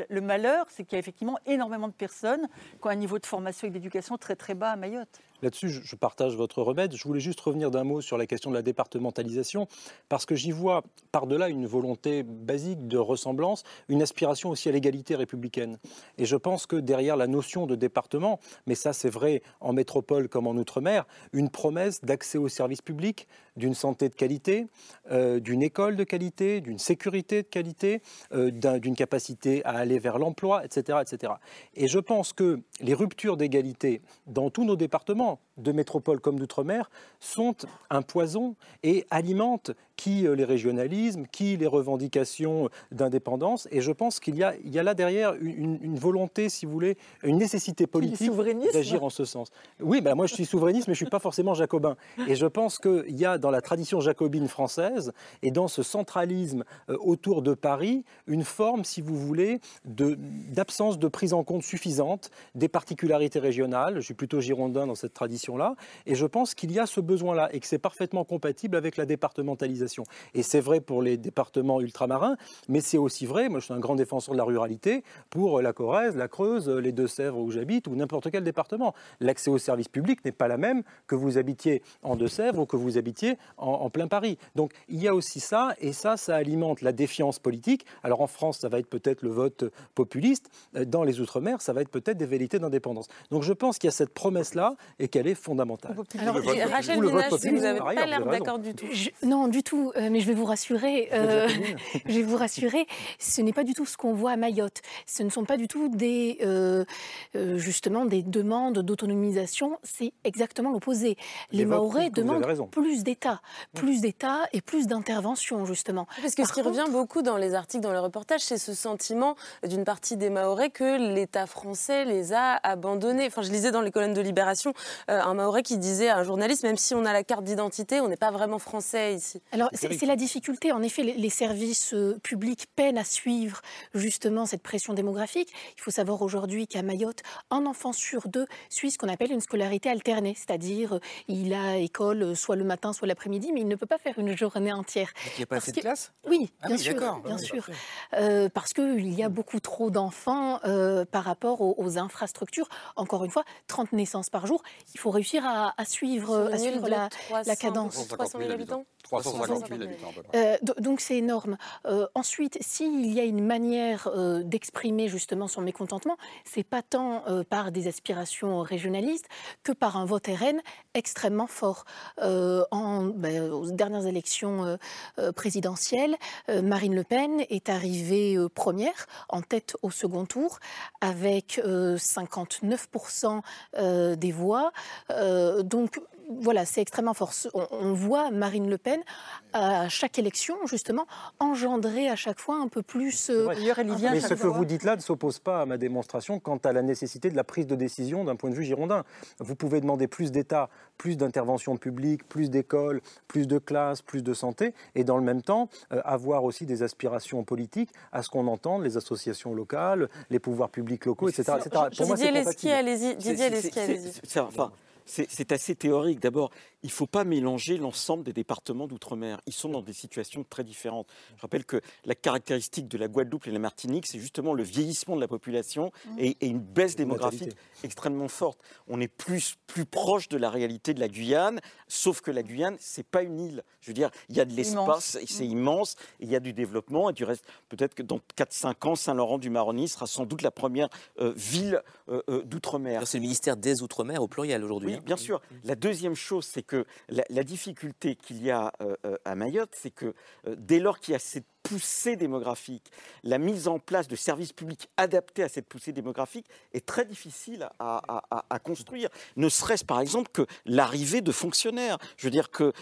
le, malheur, c'est qu'il y a effectivement énormément de personnes qui ont un niveau de formation et d'éducation très très bas à Mayotte. Là-dessus, je partage votre remède. Je voulais juste revenir d'un mot sur la question de la départementalisation, parce que j'y vois par-delà une volonté basique de ressemblance, une aspiration aussi à l'égalité républicaine. Et je pense que derrière la notion de département, mais ça c'est vrai en métropole comme en outre-mer, une promesse d'accès aux services publics, d'une santé de qualité, euh, d'une école de qualité, d'une sécurité de qualité, euh, d'une capacité à aller vers l'emploi, etc., etc. Et je pense que les ruptures d'égalité dans tous nos départements, no. De métropole comme d'outre-mer, sont un poison et alimentent qui euh, les régionalismes, qui les revendications d'indépendance. Et je pense qu'il y, a, il y a là derrière une, volonté, si vous voulez, une nécessité politique d'agir en ce sens. Oui, ben moi je suis souverainiste, mais je ne suis pas forcément jacobin. Et je pense qu'il y a dans la tradition jacobine française et dans ce centralisme euh, autour de Paris une forme, si vous voulez, d'absence de, de prise en compte suffisante des particularités régionales. Je suis plutôt girondin dans cette tradition-là. Et je pense qu'il y a ce besoin-là et que c'est parfaitement compatible avec la départementalisation. Et c'est vrai pour les départements ultramarins, mais c'est aussi vrai, moi je suis un grand défenseur de la ruralité, pour la Corrèze, la Creuse, les Deux-Sèvres où j'habite, ou n'importe quel département. L'accès aux services publics n'est pas la même que vous habitiez en Deux-Sèvres ou que vous habitiez en, plein Paris. Donc il y a aussi ça, et ça, ça alimente la défiance politique. Alors en France, ça va être peut-être le vote populiste, dans les Outre-mer, ça va être peut-être des vérités d'indépendance. Donc je pense qu'il y a cette promesse-là et qu'elle est fondamentale. Alors, Rachel Ménage, vous n'avez pas l'air d'accord du tout. non, du tout. Euh, mais je vais vous rassurer. Euh, je vais vous rassurer. Ce n'est pas du tout ce qu'on voit à Mayotte. Ce ne sont pas du tout des euh, justement des demandes d'autonomisation. C'est exactement l'opposé. Les Maorais demandent plus d'État, plus d'État et plus d'intervention justement. Parce que ce qui revient beaucoup dans les articles, dans les reportages, c'est ce sentiment d'une partie des Maorais que l'État français les a abandonnés. Enfin, je lisais dans les colonnes de Libération un Maoré qui disait à un journaliste, même si on a la carte d'identité, on n'est pas vraiment français ici. Alors c'est la difficulté. En effet, les, services euh, publics peinent à suivre justement cette pression démographique. Il faut savoir aujourd'hui qu'à Mayotte, un enfant sur deux suit ce qu'on appelle une scolarité alternée, c'est-à-dire euh, il a école euh, soit le matin, soit l'après-midi, mais il ne peut pas faire une journée entière. Il n'y a pas assez de classe? Oui, ah bien sûr, bien sûr, parce qu'il y a beaucoup trop d'enfants par rapport aux, infrastructures. Encore une fois, 30 naissances par jour. Il faut réussir à, suivre, à suivre la, la cadence. 300 000 habitants 350 000 habitants euh, donc c'est énorme. Euh, ensuite, s'il y a une manière euh, d'exprimer justement son mécontentement, c'est pas tant par des aspirations régionalistes que par un vote RN extrêmement fort. en, ben, aux dernières élections présidentielles, Marine Le Pen est arrivée première, en tête au second tour, avec 59% des voix. Donc voilà, c'est extrêmement fort. On, voit Marine Le Pen à chaque élection, justement, engendrer à chaque fois un peu plus. Euh, mais ce que vous dites là ne s'oppose pas à ma démonstration quant à la nécessité de la prise de décision d'un point de vue girondin. Vous pouvez demander plus d'État, plus d'intervention publique, plus d'écoles, plus de classes, plus de santé, et dans le même temps euh, avoir aussi des aspirations politiques à ce qu'on entende les associations locales, les pouvoirs publics locaux, etc. etc. Pour Didier Lesquier, allez-y. Didier allez-y c'est assez théorique. D'abord, il ne faut pas mélanger l'ensemble des départements d'outre-mer. Ils sont dans des situations très différentes. Je rappelle que la caractéristique de la Guadeloupe et de la Martinique, c'est justement le vieillissement de la population mmh. et, une baisse démographique extrêmement forte. On est plus, plus proche de la réalité de la Guyane, sauf que la Guyane, c'est pas une île. Je veux dire, il y a de l'espace, c'est mmh. immense, il y a du développement, et du reste, peut-être que dans 4-5 ans, Saint-Laurent-du-Maroni sera sans doute la première euh, ville euh, euh, d'outre-mer. C'est le ministère des Outre-mer au pluriel aujourd'hui. Oui, bien sûr. La deuxième chose, c'est que la, difficulté qu'il y a euh, euh, à Mayotte, c'est que euh, dès lors qu'il y a cette poussée démographique, la mise en place de services publics adaptés à cette poussée démographique est très difficile à, construire. Ne serait-ce par exemple que l'arrivée de fonctionnaires. Je veux dire que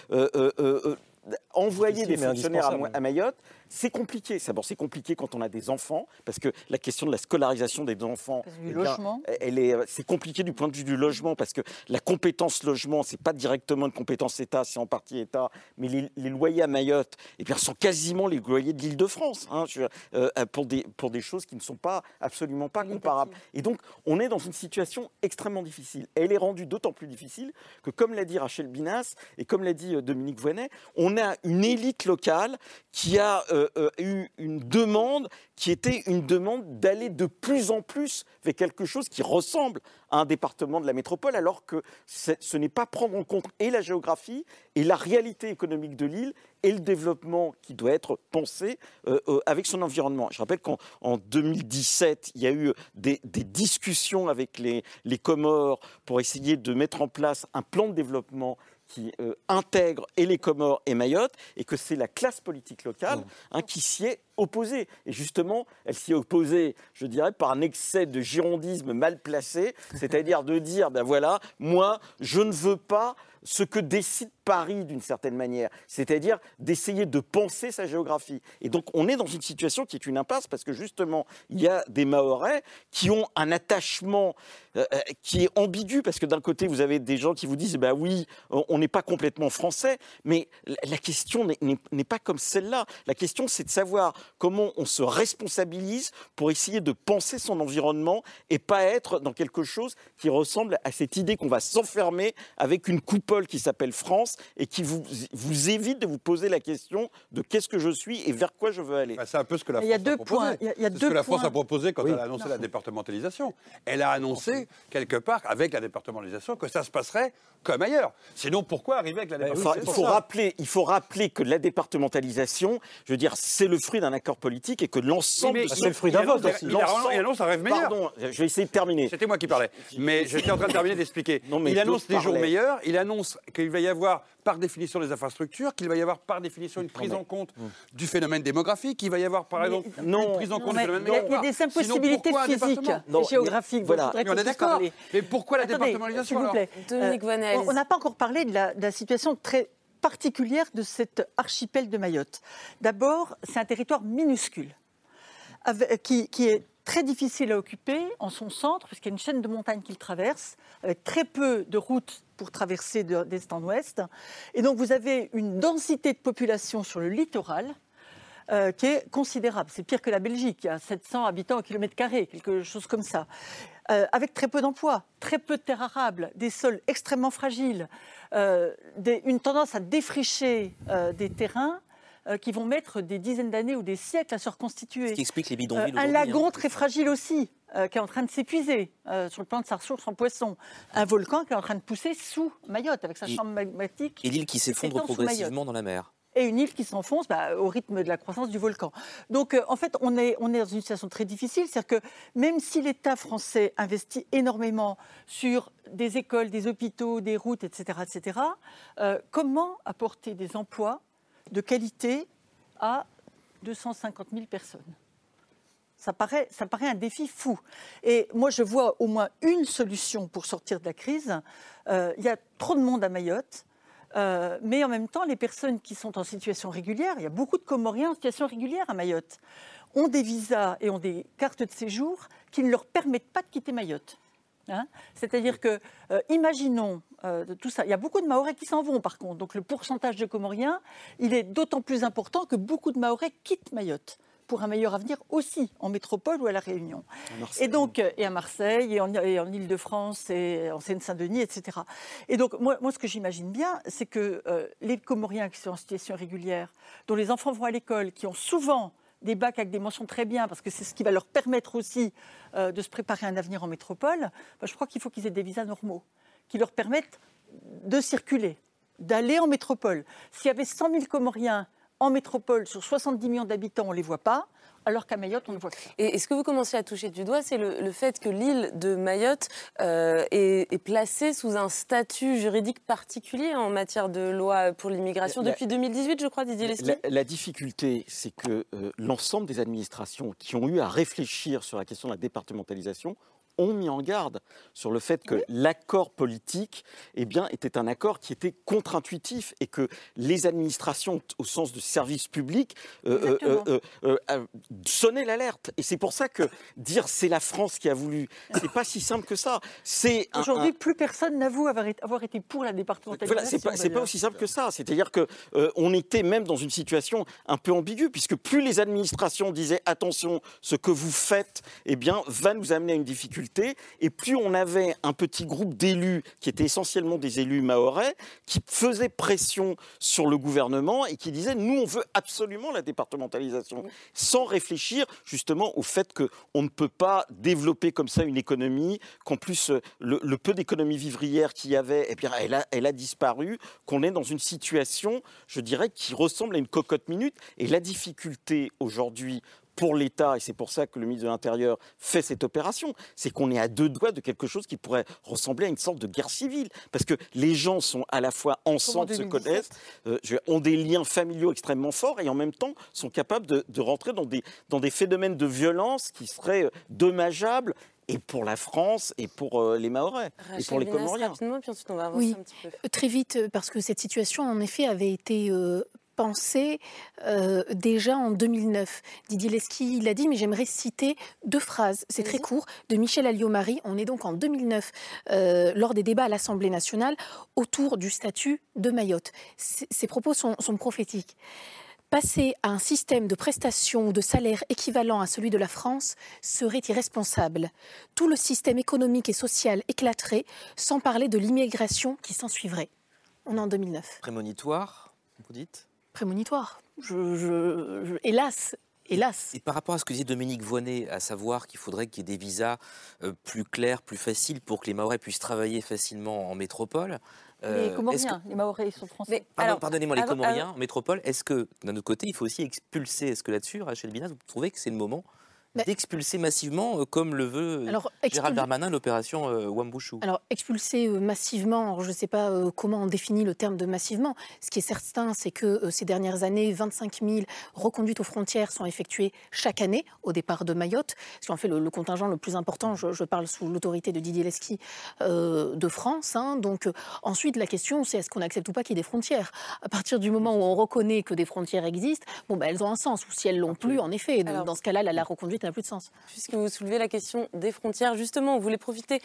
envoyer des fonctionnaires à Mayotte, c'est compliqué. D'abord, c'est compliqué quand on a des enfants, parce que la question de la scolarisation des enfants, du logement. elle est, c'est compliqué du point de vue du logement, parce que la compétence logement, c'est pas directement une compétence État, c'est en partie État, mais les, loyers à Mayotte, et eh sont quasiment les loyers de l'Île-de-France, hein, euh, pour des pour des choses qui ne sont pas absolument pas comparables. Et donc, on est dans une situation extrêmement difficile. Elle est rendue d'autant plus difficile que, comme l'a dit Rachel Binas et comme l'a dit euh, Dominique Voynet, on a une élite locale qui a euh, eu une demande qui était une demande d'aller de plus en plus vers quelque chose qui ressemble à un département de la métropole, alors que ce n'est pas prendre en compte et la géographie et la réalité économique de l'île et le développement qui doit être pensé euh, avec son environnement. Je rappelle qu'en 2017, il y a eu des, discussions avec les, les Comores pour essayer de mettre en place un plan de développement qui euh, intègre et les Comores et Mayotte, et que c'est la classe politique locale mmh. hein, qui s'y est opposée. Et justement, elle s'y opposée, je dirais, par un excès de girondisme mal placé, c'est-à-dire de dire, ben voilà, moi, je ne veux pas ce que décide Paris d'une certaine manière, c'est-à-dire d'essayer de penser sa géographie. Et donc on est dans une situation qui est une impasse parce que justement il y a des Mahorais qui ont un attachement euh, euh, qui est ambigu parce que d'un côté vous avez des gens qui vous disent bah oui on n'est pas complètement français, mais la question n'est pas comme celle-là. La question c'est de savoir comment on se responsabilise pour essayer de penser son environnement et pas être dans quelque chose qui ressemble à cette idée qu'on va s'enfermer avec une coupe qui s'appelle France et qui vous, vous évite de vous poser la question de qu'est-ce que je suis et vers quoi je veux aller. c'est un peu ce que la France a, deux proposé. Il y a, deux ce que la France a proposé quand elle a annoncé la départementalisation. Elle a annoncé quelque part avec la départementalisation que ça se passerait comme ailleurs. Sinon, pourquoi arriver avec la départementalisation il, faut rappeler, il faut rappeler que la départementalisation, je veux dire, c'est le fruit d'un accord politique et que l'ensemble... c'est le fruit d'un vote aussi. Il, annonce un rêve meilleur. Pardon, je vais essayer de terminer. C'était moi qui parlais. Mais j'étais en train de terminer d'expliquer. Il annonce des jours meilleurs, il annonce qu'il va y avoir par définition des infrastructures, qu'il va y avoir par définition une prise en compte du phénomène démographique, qu'il va y avoir par exemple une prise en compte du phénomène Il y a des impossibilités physiques et géographiques. Voilà. on est d'accord. Mais pourquoi la départementalisation alors Dominique euh, On n'a pas encore parlé de la situation très particulière de cet archipel de Mayotte. D'abord, c'est un territoire minuscule qui, est très difficile à occuper en son centre, puisqu'il y a une chaîne de montagnes qu'il traverse, avec très peu de routes pour traverser d'est en ouest. Et donc vous avez une densité de population sur le littoral euh, qui est considérable. C'est pire que la Belgique, il y a 700 habitants au kilomètre carré, quelque chose comme ça. Euh, avec très peu d'emplois, très peu de terres arables, des sols extrêmement fragiles, euh, une tendance à défricher des terrains qui vont mettre des dizaines d'années ou des siècles à se reconstituer. Ce qui explique les bidonvilles. un lagon hein. très fragile aussi. Euh, qui est en train de s'épuiser euh, sur le plan de sa ressource en poisson. Un volcan qui est en train de pousser sous Mayotte avec sa chambre magmatique. Et l'île qui s'effondre progressivement dans la mer. Et une île qui s'enfonce bah, au rythme de la croissance du volcan. Donc, euh, en fait, on est, on est dans une situation très difficile. C'est-à-dire que même si l'État français investit énormément sur des écoles, des hôpitaux, des routes, etc., etc., comment apporter des emplois de qualité à 250 000 personnes? Ça paraît, ça paraît un défi fou. Et moi, je vois au moins une solution pour sortir de la crise. Euh, il y a trop de monde à Mayotte. Euh, mais en même temps, les personnes qui sont en situation régulière, il y a beaucoup de Comoriens en situation régulière à Mayotte, ont des visas et ont des cartes de séjour qui ne leur permettent pas de quitter Mayotte. Hein. C'est-à-dire que, euh, imaginons tout ça. Il y a beaucoup de Mahorais qui s'en vont, par contre. Donc le pourcentage de Comoriens, il est d'autant plus important que beaucoup de Mahorais quittent Mayotte pour un meilleur avenir aussi en métropole ou à La Réunion. Et donc, et à Marseille, et en, en Ile-de-France, et en Seine-Saint-Denis, etc. Et donc, moi, moi ce que j'imagine bien, c'est que euh, les Comoriens qui sont en situation régulière, dont les enfants vont à l'école, qui ont souvent des bacs avec des mentions très bien, parce que c'est ce qui va leur permettre aussi euh, de se préparer à un avenir en métropole, bah, je crois qu'il faut qu'ils aient des visas normaux, qui leur permettent de circuler, d'aller en métropole. S'il y avait 100 000 Comoriens en métropole sur 70 millions d'habitants, on ne les voit pas alors qu'à Mayotte, on le voit. Et, ce que vous commencez à toucher du doigt, c'est le, fait que l'île de Mayotte euh, est, placée sous un statut juridique particulier en matière de loi pour l'immigration depuis 2018, je crois, Didier Lesky. La, difficulté, c'est que euh, l'ensemble des administrations qui ont eu à réfléchir sur la question de la départementalisation ont mis en garde sur le fait que l'accord politique eh bien, était un accord qui était contre-intuitif et que les administrations, au sens de service public, euh, euh, euh, sonnaient l'alerte. Et c'est pour ça que dire c'est la France qui a voulu, c'est pas si simple que ça. C'est Aujourd'hui, plus personne n'avoue avoir été pour la départementalisation. Voilà, c'est pas, pas, aussi simple que ça. C'est-à-dire que on était même dans une situation un peu ambiguë, puisque plus les administrations disaient attention, ce que vous faites, eh bien, va nous amener à une difficulté et plus on avait un petit groupe d'élus, qui étaient essentiellement des élus maorais, qui faisaient pression sur le gouvernement et qui disaient nous, on veut absolument la départementalisation, sans réfléchir justement au fait qu'on ne peut pas développer comme ça une économie, qu'en plus, le, peu d'économie vivrière qu'il y avait, eh bien, elle, a, elle a disparu, qu'on est dans une situation, je dirais, qui ressemble à une cocotte minute. Et la difficulté aujourd'hui pour l'État, et c'est pour ça que le ministre de l'Intérieur fait cette opération, c'est qu'on est à deux doigts de quelque chose qui pourrait ressembler à une sorte de guerre civile. Parce que les gens sont à la fois ensemble, se connaissent, euh, ont des liens familiaux extrêmement forts et en même temps sont capables de, rentrer dans des, dans des phénomènes de violence qui seraient euh, dommageables et pour la France et pour euh, les Maorais et pour les Comoriens. oui, très vite, parce que cette situation, en effet, avait été pensé euh, déjà en 2009. Didier Lesky l'a dit, mais j'aimerais citer deux phrases. C'est très court, de Michel Alliot-Marie. On est donc en 2009, euh, lors des débats à l'Assemblée nationale, autour du statut de Mayotte. ces propos sont, sont prophétiques. Passer à un système de prestations ou de salaire équivalent à celui de la France serait irresponsable. Tout le système économique et social éclaterait, sans parler de l'immigration qui s'en suivrait. On est en 2009. Prémonitoire, vous dites? Prémonitoire. Je, hélas, Hélas. Et par rapport à ce que disait Dominique Voynet, à savoir qu'il faudrait qu'il y ait des visas euh, plus clairs, plus faciles pour que les Maorais puissent travailler facilement en métropole. Euh, les Comoriens, les Maorais sont français. Pardonnez-moi, les Comoriens en métropole, est-ce que d'un autre côté, il faut aussi expulser Est-ce que là-dessus, Rachel Binas, vous trouvez que c'est le moment d'expulser massivement, euh, comme le veut alors, Gérald Darmanin, l'opération euh, Wambushu Alors, expulser euh, massivement, je ne sais pas comment on définit le terme de massivement. Ce qui est certain, c'est que ces dernières années, 25 000 reconduites aux frontières sont effectuées chaque année au départ de Mayotte. Ce qui en fait le, contingent le plus important, je, parle sous l'autorité de Didier Lesky, de France. Hein. Donc, ensuite, la question, c'est est-ce qu'on accepte ou pas qu'il y ait des frontières? À partir du moment où on reconnaît que des frontières existent, bon, ben, elles ont un sens. Ou si elles l'ont plus, en effet, dans ce cas-là, la reconduite n'a plus de sens. Puisque vous soulevez la question des frontières, justement, vous voulez profiter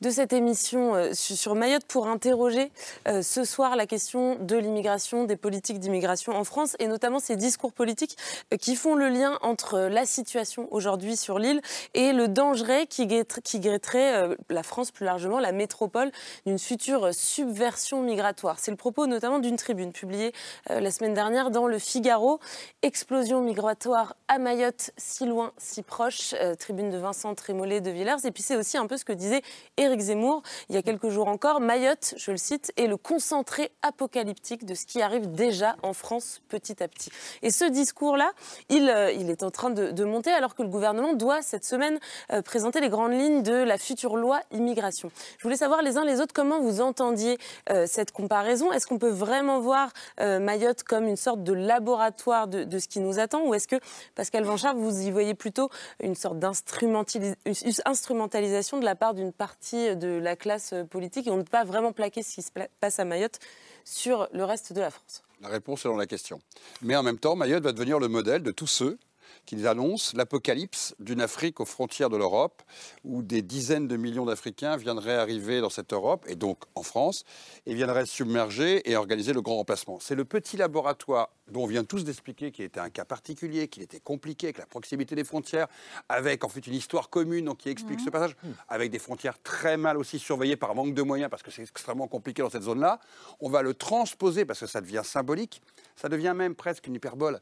de cette émission euh, sur Mayotte pour interroger euh, ce soir la question de l'immigration, des politiques d'immigration en France et notamment ces discours politiques euh, qui font le lien entre la situation aujourd'hui sur l'île et le danger qui guetterait la France plus largement, la métropole, d'une future subversion migratoire. C'est le propos notamment d'une tribune publiée la semaine dernière dans le Figaro. Explosion migratoire à Mayotte, si loin, si proche. Tribune de Vincent Trémollet de Villers. Et puis c'est aussi un peu ce que disait Éric Zemmour, il y a quelques jours encore, Mayotte, je le cite, est le concentré apocalyptique de ce qui arrive déjà en France petit à petit. Et ce discours-là, il, euh, est en train de, monter alors que le gouvernement doit cette semaine euh, présenter les grandes lignes de la future loi immigration. Je voulais savoir les uns les autres comment vous entendiez euh, cette comparaison. Est-ce qu'on peut vraiment voir Mayotte comme une sorte de laboratoire de, de ce qui nous attend ou est-ce que, Pascal Vanchard, vous y voyez plutôt une sorte d'instrumentalisation de la part d'une partie de la classe politique et on ne peut pas vraiment plaquer ce qui se passe à Mayotte sur le reste de la France La réponse dans la question. Mais en même temps, Mayotte va devenir le modèle de tous ceux qui annoncent l'apocalypse d'une Afrique aux frontières de l'Europe, où des dizaines de millions d'Africains viendraient arriver dans cette Europe, et donc en France, et viendraient submerger et organiser le grand remplacement. C'est le petit laboratoire dont on vient tous d'expliquer qu'il était un cas particulier, qu'il était compliqué avec la proximité des frontières, avec en fait une histoire commune donc, qui explique ce passage, avec des frontières très mal aussi surveillées par manque de moyens, parce que c'est extrêmement compliqué dans cette zone-là, on va le transposer parce que ça devient symbolique, ça devient même presque une hyperbole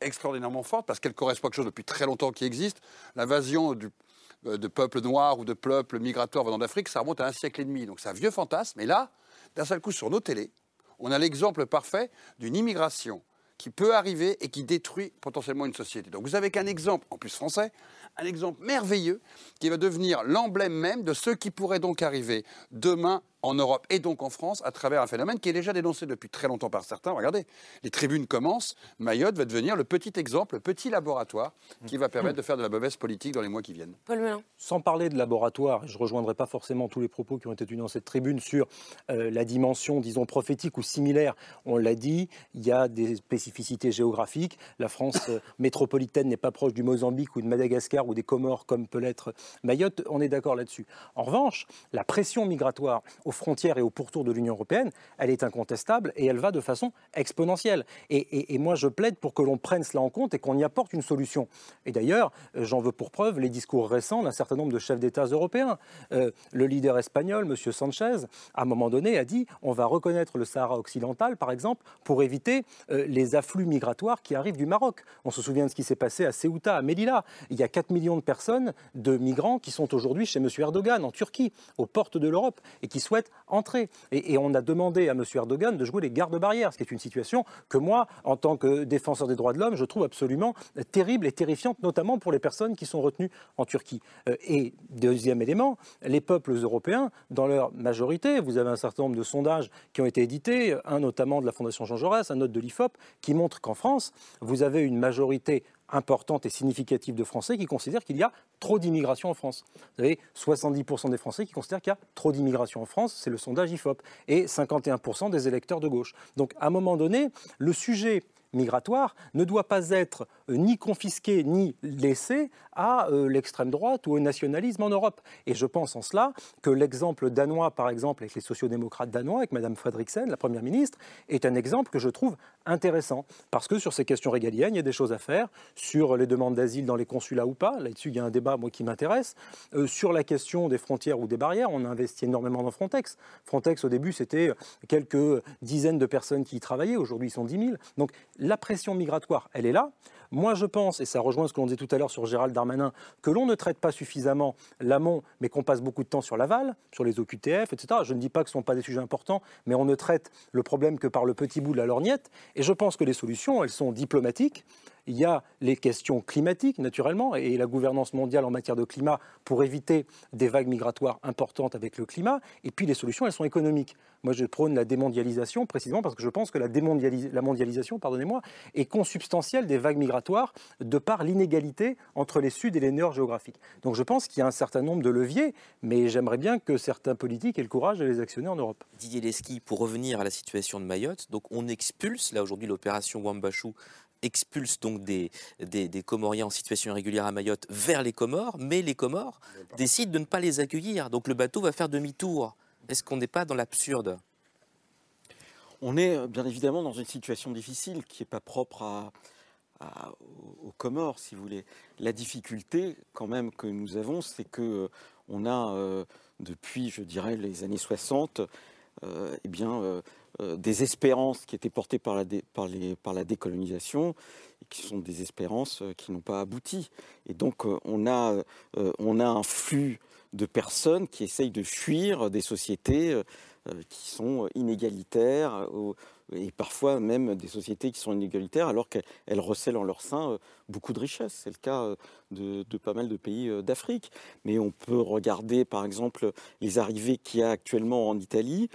extraordinairement forte, parce qu'elle correspond à quelque chose depuis très longtemps qui existe, l'invasion euh, de peuples noirs ou de peuples migratoires venant d'Afrique, ça remonte à un siècle et demi. Donc c'est un vieux fantasme. Et là, d'un seul coup, sur nos télés, on a l'exemple parfait d'une immigration qui peut arriver et qui détruit potentiellement une société. Donc vous avez qu'un exemple, en plus français, un exemple merveilleux qui va devenir l'emblème même de ce qui pourrait donc arriver demain en Europe et donc en France à travers un phénomène qui est déjà dénoncé depuis très longtemps par certains. Regardez, les tribunes commencent, Mayotte va devenir le petit exemple, le petit laboratoire qui va permettre de faire de la mauvaise politique dans les mois qui viennent. Paul Melun. Sans parler de laboratoire, je ne rejoindrai pas forcément tous les propos qui ont été tenus dans cette tribune sur euh, la dimension, disons, prophétique ou similaire. On l'a dit, il y a des spécificités géographiques. La France euh, métropolitaine n'est pas proche du Mozambique ou de Madagascar ou des Comores comme peut l'être Mayotte. On est d'accord là-dessus. En revanche, la pression migratoire aux frontières et aux pourtours de l'Union européenne, elle est incontestable et elle va de façon exponentielle. Et, moi, je plaide pour que l'on prenne cela en compte et qu'on y apporte une solution. Et d'ailleurs, euh, j'en veux pour preuve les discours récents d'un certain nombre de chefs d'État européens. Euh, le leader espagnol, M. Sanchez, à un moment donné, a dit on va reconnaître le Sahara occidental, par exemple, pour éviter euh, les afflux migratoires qui arrivent du Maroc. On se souvient de ce qui s'est passé à Ceuta, à Melilla. Il y a 4 millions de personnes, de migrants, qui sont aujourd'hui chez M. Erdogan, en Turquie, aux portes de l'Europe, et qui souhaitent entrer. Et, on a demandé à M. Erdogan de jouer les gardes-barrières, ce qui est une situation que moi, en tant que défenseur des droits de l'homme, je trouve absolument terrible et terrifiante, notamment pour les personnes qui sont retenues en Turquie. Euh, et deuxième élément, les peuples européens, dans leur majorité, vous avez un certain nombre de sondages qui ont été édités, un notamment de la Fondation Jean Jaurès, un autre de l'IFOP, qui montrent qu'en France, vous avez une majorité importante et significative de Français qui considèrent qu'il y a trop d'immigration en France. Vous avez 70% des Français qui considèrent qu'il y a trop d'immigration en France, c'est le sondage IFOP, et 51% des électeurs de gauche. Donc à un moment donné, le sujet migratoire ne doit pas être euh, ni confisqué ni laissé à euh, l'extrême droite ou au nationalisme en Europe. Et je pense en cela que l'exemple danois, par exemple, avec les sociodémocrates danois, avec Mme Fredriksen, la Première ministre, est un exemple que je trouve intéressant. Parce que sur ces questions régaliennes, il y a des choses à faire. Sur les demandes d'asile dans les consulats ou pas, là-dessus, il y a un débat qui m'intéresse. Euh, sur la question des frontières ou des barrières, on a investi énormément dans Frontex. Frontex, au début, c'était quelques dizaines de personnes qui y travaillaient. Aujourd'hui, ils sont 10 000. Donc la pression migratoire, elle est là. Moi, je pense, et ça rejoint ce que l'on disait tout à l'heure sur Gérald Darmanin, que l'on ne traite pas suffisamment l'amont, mais qu'on passe beaucoup de temps sur l'aval, sur les OQTF, etc. Je ne dis pas que ce ne sont pas des sujets importants, mais on ne traite le problème que par le petit bout de la lorgnette. Et je pense que les solutions, elles sont diplomatiques. Il y a les questions climatiques, naturellement, et la gouvernance mondiale en matière de climat pour éviter des vagues migratoires importantes avec le climat. Et puis les solutions, elles sont économiques. Moi, je prône la démondialisation précisément parce que je pense que la, la mondialisation pardonnez-moi, est consubstantielle des vagues migratoires de par l'inégalité entre les sud et les nord géographiques. Donc je pense qu'il y a un certain nombre de leviers, mais j'aimerais bien que certains politiques aient le courage de les actionner en Europe. Didier Lesky, pour revenir à la situation de Mayotte, donc on expulse, là aujourd'hui l'opération Wambachou expulse donc des, des, des, Comoriens en situation irrégulière à Mayotte vers les Comores, mais les Comores décident de ne pas les accueillir. Donc le bateau va faire demi-tour. Est-ce qu'on n'est pas dans l'absurde? On est euh, bien évidemment dans une situation difficile qui n'est pas propre à, aux Comores, si vous voulez. La difficulté, quand même, que nous avons, c'est que euh, on a, euh, depuis, je dirais, les années 60, eh bien, des espérances qui étaient portées par la, par, la décolonisation et qui sont des espérances qui n'ont pas abouti. Et donc, on a, on a un flux de personnes qui essayent de fuir des sociétés euh, qui sont inégalitaires et parfois même des sociétés qui sont inégalitaires alors qu'elles recèlent en leur sein euh, beaucoup de richesses. C'est le cas euh, de, de, pas mal de pays d'Afrique. Mais on peut regarder par exemple les arrivées qu'il y a actuellement en Italie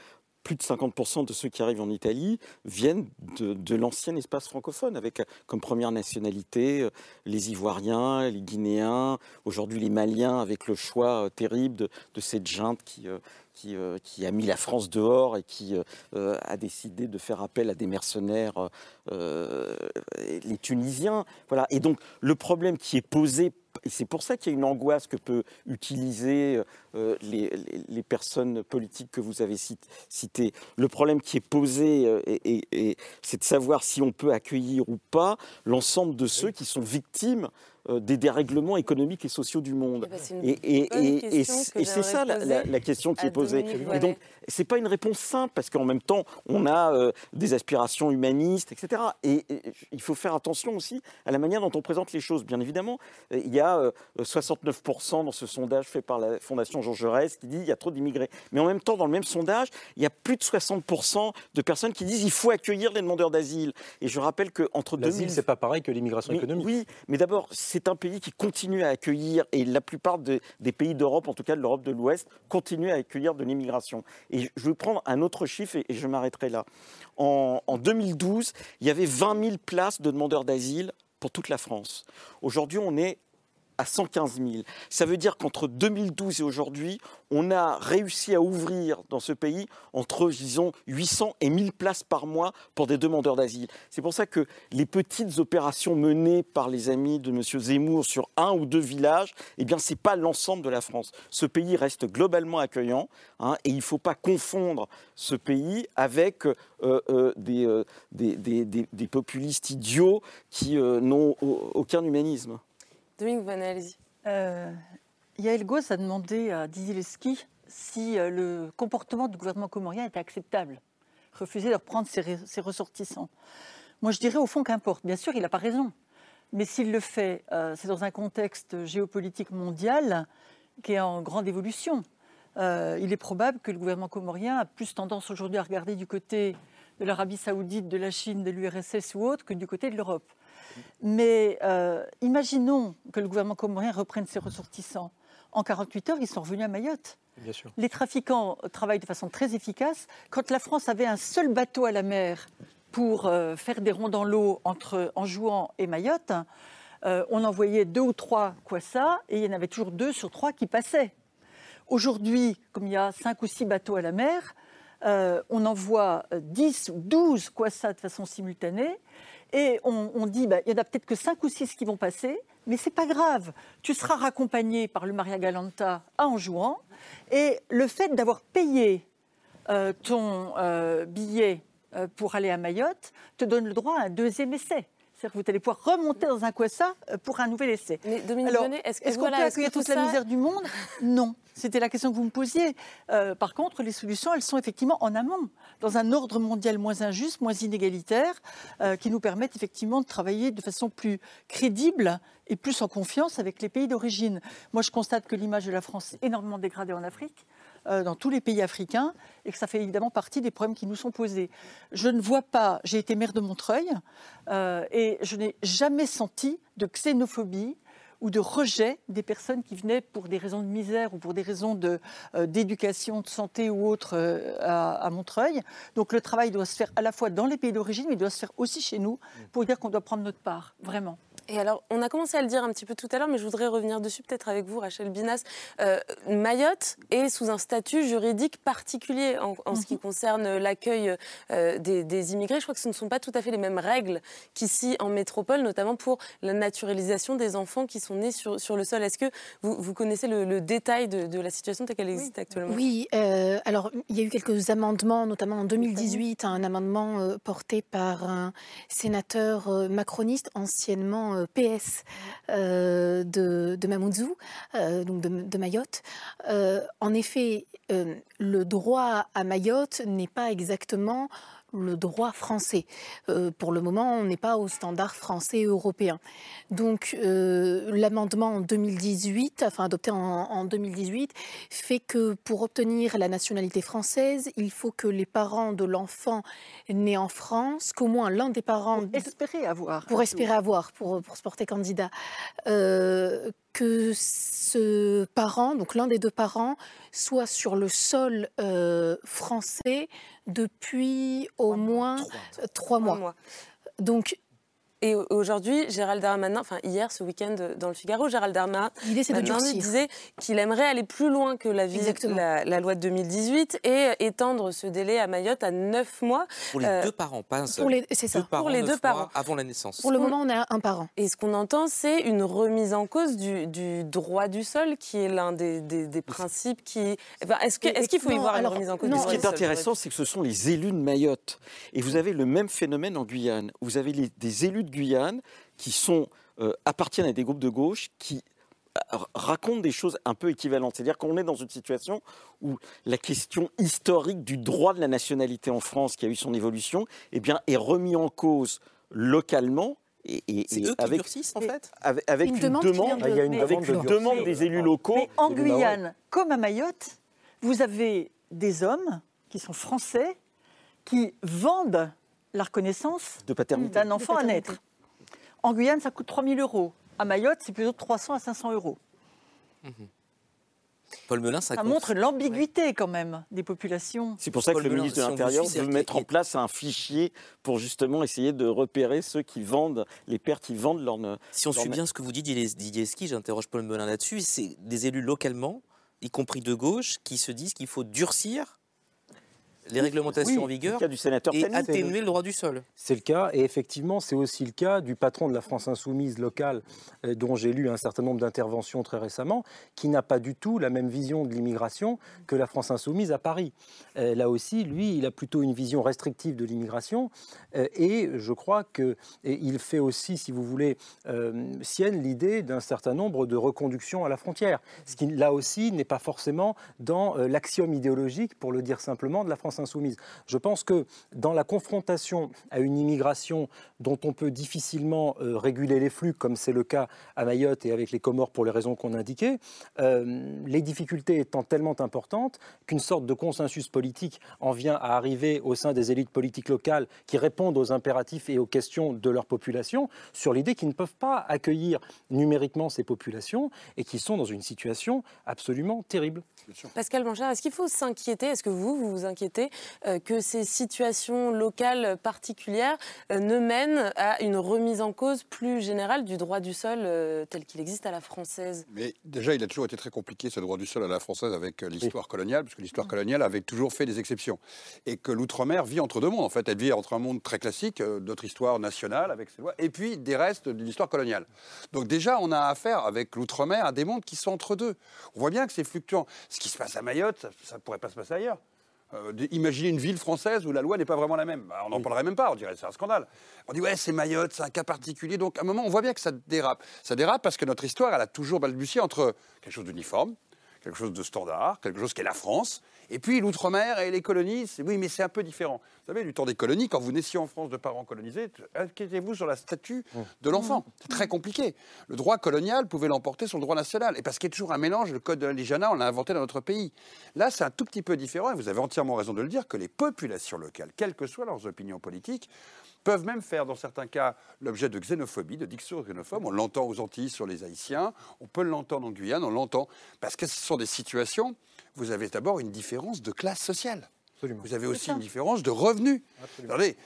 plus de 50% de ceux qui arrivent en Italie viennent de, l'ancien espace francophone, avec comme première nationalité euh, les Ivoiriens, les Guinéens, aujourd'hui les Maliens, avec le choix euh, terrible de, cette junte qui, euh, qui, a mis la France dehors et qui a décidé de faire appel à des mercenaires, les Tunisiens. Voilà. Et donc le problème qui est posé c'est pour ça qu'il y a une angoisse que peut utiliser euh, les, les, personnes politiques que vous avez citées. Le problème qui est posé, euh, et, c'est de savoir si on peut accueillir ou pas l'ensemble de ceux qui sont victimes des dérèglements économiques et sociaux du monde. Eh ben, et, c'est ça la, question qui est posée. Et donc, c'est pas une réponse simple parce qu'en même temps, on a euh, des aspirations humanistes, etc. Et, il faut faire attention aussi à la manière dont on présente les choses. Bien évidemment, il y a 69% euh, dans ce sondage fait par la Fondation Jean Jaurès qui dit il y a trop d'immigrés. Mais en même temps, dans le même sondage, il y a plus de 60% de personnes qui disent il faut accueillir les demandeurs d'asile. Et je rappelle que entre 2000, c'est pas pareil que l'immigration économique. Oui, mais d'abord, c'est un pays qui continue à accueillir, et la plupart des pays d'Europe, en tout cas de l'Europe de l'Ouest, continuent à accueillir de l'immigration. Et je vais prendre un autre chiffre, et je m'arrêterai là. En, en 2012, il y avait 20 000 places de demandeurs d'asile pour toute la France. Aujourd'hui, on est à 115 000. Ça veut dire qu'entre 2012 et aujourd'hui, on a réussi à ouvrir dans ce pays entre, disons, 800 et 1000 places par mois pour des demandeurs d'asile. C'est pour ça que les petites opérations menées par les amis de M. Zemmour sur un ou deux villages, eh bien, ce n'est pas l'ensemble de la France. Ce pays reste globalement accueillant hein, et il ne faut pas confondre ce pays avec euh, euh, euh, des, populistes idiots qui n'ont aucun humanisme. Dominique. Euh, Yael Gauss a demandé à Didier Lesky si euh, le comportement du gouvernement comorien était acceptable. Refuser de reprendre ses, ressortissants. Moi, je dirais au fond qu'importe. Bien sûr, il n'a pas raison. Mais s'il le fait, euh, c'est dans un contexte géopolitique mondial qui est en grande évolution. Il est probable que le gouvernement comorien a plus tendance aujourd'hui à regarder du côté de l'Arabie saoudite, de la Chine, de l'URSS ou autre que du côté de l'Europe. Mais euh, imaginons que le gouvernement comorien reprenne ses ressortissants. En 48 heures, ils sont revenus à Mayotte. Bien sûr. Les trafiquants travaillent de façon très efficace. Quand la France avait un seul bateau à la mer pour euh, faire des ronds dans l'eau entre Anjouan et Mayotte, euh, on envoyait deux ou trois ça et il y en avait toujours deux sur trois qui passaient. Aujourd'hui, comme il y a cinq ou six bateaux à la mer, on envoie 10 ou 12 ça de façon simultanée et on, dit, bah, il y en a peut-être que 5 ou 6 qui vont passer, mais c'est pas grave. Tu seras raccompagné par le Maria Galanta en jouant. Et le fait d'avoir payé euh, ton euh, billet euh, pour aller à Mayotte te donne le droit à un deuxième essai. C'est-à-dire que vous allez pouvoir remonter dans un Quassa pour un nouvel essai. Mais Dominique est-ce qu'on peut accueillir toute la misère du monde? Non. C'était la question que vous me posiez. par contre, les solutions, elles sont effectivement en amont dans un ordre mondial moins injuste, moins inégalitaire, euh, qui nous permettent effectivement de travailler de façon plus crédible et plus en confiance avec les pays d'origine. Moi, je constate que l'image de la France est énormément dégradée en Afrique euh, dans tous les pays africains et que ça fait évidemment partie des problèmes qui nous sont posés. Je ne vois pas, j'ai été maire de Montreuil euh, et je n'ai jamais senti de xénophobie ou de rejet des personnes qui venaient pour des raisons de misère ou pour des raisons euh, d'éducation, de, santé ou autre euh, à, Montreuil. Donc le travail doit se faire à la fois dans les pays d'origine, mais il doit se faire aussi chez nous pour dire qu'on doit prendre notre part, vraiment. Et alors, on a commencé à le dire un petit peu tout à l'heure, mais je voudrais revenir dessus peut-être avec vous, Rachel Binas. Euh, Mayotte est sous un statut juridique particulier en, ce qui mhm. concerne l'accueil euh, des, immigrés. Je crois que ce ne sont pas tout à fait les mêmes règles qu'ici en métropole, notamment pour la naturalisation des enfants qui sont nés sur, sur le sol. Est-ce que vous, vous connaissez le, détail de, la situation telle qu'elle existe actuellement? Oui, euh, alors il y a eu quelques amendements, notamment en 2018, un amendement porté par un sénateur macroniste anciennement euh, PS euh, de, Mamoudzou, euh, de, Mayotte. en effet, le droit à Mayotte n'est pas exactement le droit français. Euh, pour le moment, on n'est pas au standard français et européen. Donc, euh, l'amendement en 2018, enfin adopté en, 2018, fait que pour obtenir la nationalité française, il faut que les parents de l'enfant né en France, qu'au moins l'un des parents... Pour espérer avoir. Pour espérer avoir, pour, pour se porter candidat. Euh, que ce parent, donc l'un des deux parents, soit sur le sol depuis au moins trois, mois. Donc Et aujourd'hui, Gérald Darmanin, enfin hier, ce week-end dans le Figaro, Gérald Darmanin disait qu'il aimerait aller plus loin que la, la, la, loi de 2018 et étendre ce délai à Mayotte à 9 mois. Pour les deux parents, pas un seul. C'est ça. pour les deux parents. Avant la naissance. Pour le moment, on a un parent. Et ce qu'on entend, c'est une remise en cause du, du, droit du sol, qui est l'un des, des, principes qui. est-ce qu'il faut y voir une remise en cause du droit du Ce qui est intéressant, c'est que ce sont les élus de Mayotte. Et vous avez le même phénomène en Guyane. Vous avez des élus de Guyane qui sont, euh, appartiennent à des groupes de gauche qui euh, racontent des choses un peu équivalentes. C'est-à-dire qu'on est dans une situation où la question historique du droit de la nationalité en France, qui a eu son évolution, eh bien, est remis en cause localement et, et, et eux avec, qui en fait avec, une, demande, il y a une demande, des élus locaux. Mais en Guyane, comme à Mayotte, vous avez des hommes qui sont français qui vendent la reconnaissance d'un enfant à naître. En Guyane, ça coûte 3 000 euros. À Mayotte, c'est plutôt de 300 à 500 euros. Mhm. Paul Melun, ça, ça montre l'ambiguïté quand même des populations. C'est pour ça que le ministre de l'Intérieur veut mettre en place un fichier pour justement essayer de repérer ceux qui vendent, les pères qui vendent leur. Si on suit bien ce que vous dites, Didier Ski, j'interroge Paul Melun là-dessus, c'est des élus localement, y compris de gauche, qui se disent qu'il faut durcir les réglementations en vigueur du sénateur et atténuer le droit du sol. C'est le cas, et effectivement, c'est aussi le cas du patron de la France insoumise locale, euh, dont j'ai lu un certain nombre d'interventions très récemment, qui n'a pas du tout la même vision de l'immigration que la France insoumise à Paris. Euh, là aussi, lui, il a plutôt une vision restrictive de l'immigration, euh, et je crois qu'il fait aussi, si vous voulez, sienne l'idée d'un certain nombre de reconductions à la frontière, ce qui, là aussi, n'est pas forcément dans l'axiome idéologique, pour le dire simplement, de la France insoumise. Je pense que dans la confrontation à une immigration dont on peut difficilement euh, réguler les flux, comme c'est le cas à Mayotte et avec les Comores pour les raisons qu'on indiquait, euh, les difficultés étant tellement importantes qu'une sorte de consensus politique en vient à arriver au sein des élites politiques locales qui répondent aux impératifs et aux questions de leur population sur l'idée qu'ils ne peuvent pas accueillir numériquement ces populations et qui sont dans une situation absolument terrible. Pascal Blanchard, est-ce qu'il faut s'inquiéter? Est-ce que vous, vous vous inquiétez? Euh, que ces situations locales particulières euh, ne mènent à une remise en cause plus générale du droit du sol euh, tel qu'il existe à la française Mais déjà, il a toujours été très compliqué ce droit du sol à la française avec l'histoire coloniale, parce que l'histoire coloniale avait toujours fait des exceptions. Et que l'outre-mer vit entre deux mondes. En fait, elle vit entre un monde très classique, notre histoire nationale avec ses lois, et puis des restes de l'histoire coloniale. Donc déjà, on a affaire avec l'outre-mer à des mondes qui sont entre deux. On voit bien que c'est fluctuant. Ce qui se passe à Mayotte, ça ne pourrait pas se passer ailleurs. Euh, imaginez une ville française où la loi n'est pas vraiment la même. Bah, on n'en parlerait même pas, on dirait c'est un scandale. On dit ouais, c'est Mayotte, c'est un cas particulier. Donc à un moment, on voit bien que ça dérape. Ça dérape parce que notre histoire, elle a toujours balbutié entre quelque chose d'uniforme, quelque chose de standard, quelque chose qui est la France, et puis l'outre-mer et les colonies, oui, mais c'est un peu différent. Vous savez, du temps des colonies, quand vous naissiez en France de parents colonisés, inquiétez-vous sur la statue mmh. de l'enfant. C'est très compliqué. Le droit colonial pouvait l'emporter sur le droit national. Et parce qu'il y a toujours un mélange, le code de l'indigénat, on l'a inventé dans notre pays. Là, c'est un tout petit peu différent, et vous avez entièrement raison de le dire, que les populations locales, quelles que soient leurs opinions politiques, peuvent même faire, dans certains cas, l'objet de xénophobie, de diction xénophobe. On l'entend aux Antilles sur les Haïtiens, on peut l'entendre en Guyane, on l'entend parce que ce sont des situations, vous avez d'abord une différence de classe sociale. Vous avez aussi une différence de revenus. Regardez,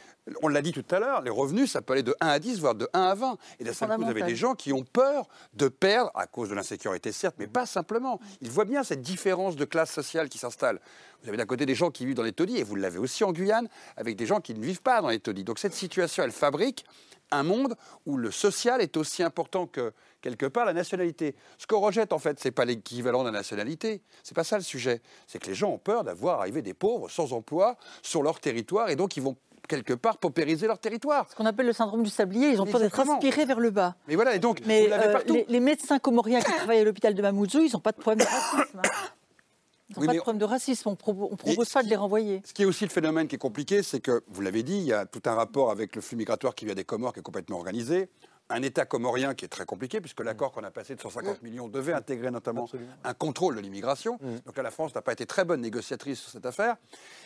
on l'a dit tout à l'heure, les revenus, ça peut aller de 1 à 10, voire de 1 à 20. Et d'un seul coup, vous avez des gens qui ont peur de perdre, à cause de l'insécurité, certes, mais pas simplement. Ils voient bien cette différence de classe sociale qui s'installe. Vous avez d'un côté des gens qui vivent dans les taudis, et vous l'avez aussi en Guyane, avec des gens qui ne vivent pas dans les taudis. Donc cette situation, elle fabrique un monde où le social est aussi important que quelque part la nationalité. Ce qu'on rejette en fait, c'est pas l'équivalent de la nationalité. C'est pas ça le sujet. C'est que les gens ont peur d'avoir arrivé des pauvres sans emploi sur leur territoire et donc ils vont quelque part paupériser leur territoire. Ce qu'on appelle le syndrome du sablier, ils ont peur d'être aspirés vers le bas. Mais voilà, et donc Mais euh, les, médecins comoriens qui travaillent à l'hôpital de Mamoudzou, ils n'ont pas de problème de racisme. Hein. Ils n'ont pas de problème de racisme, on, propose pas de les renvoyer. Ce qui est aussi le phénomène qui est compliqué, c'est que, vous l'avez dit, il y a tout un rapport avec le flux migratoire qui vient des Comores qui est complètement organisé un État comorien qui est très compliqué, puisque l'accord qu'on a passé de 150 millions devait intégrer notamment un contrôle de l'immigration. Mm. Donc là, la France n'a pas été très bonne négociatrice sur cette affaire.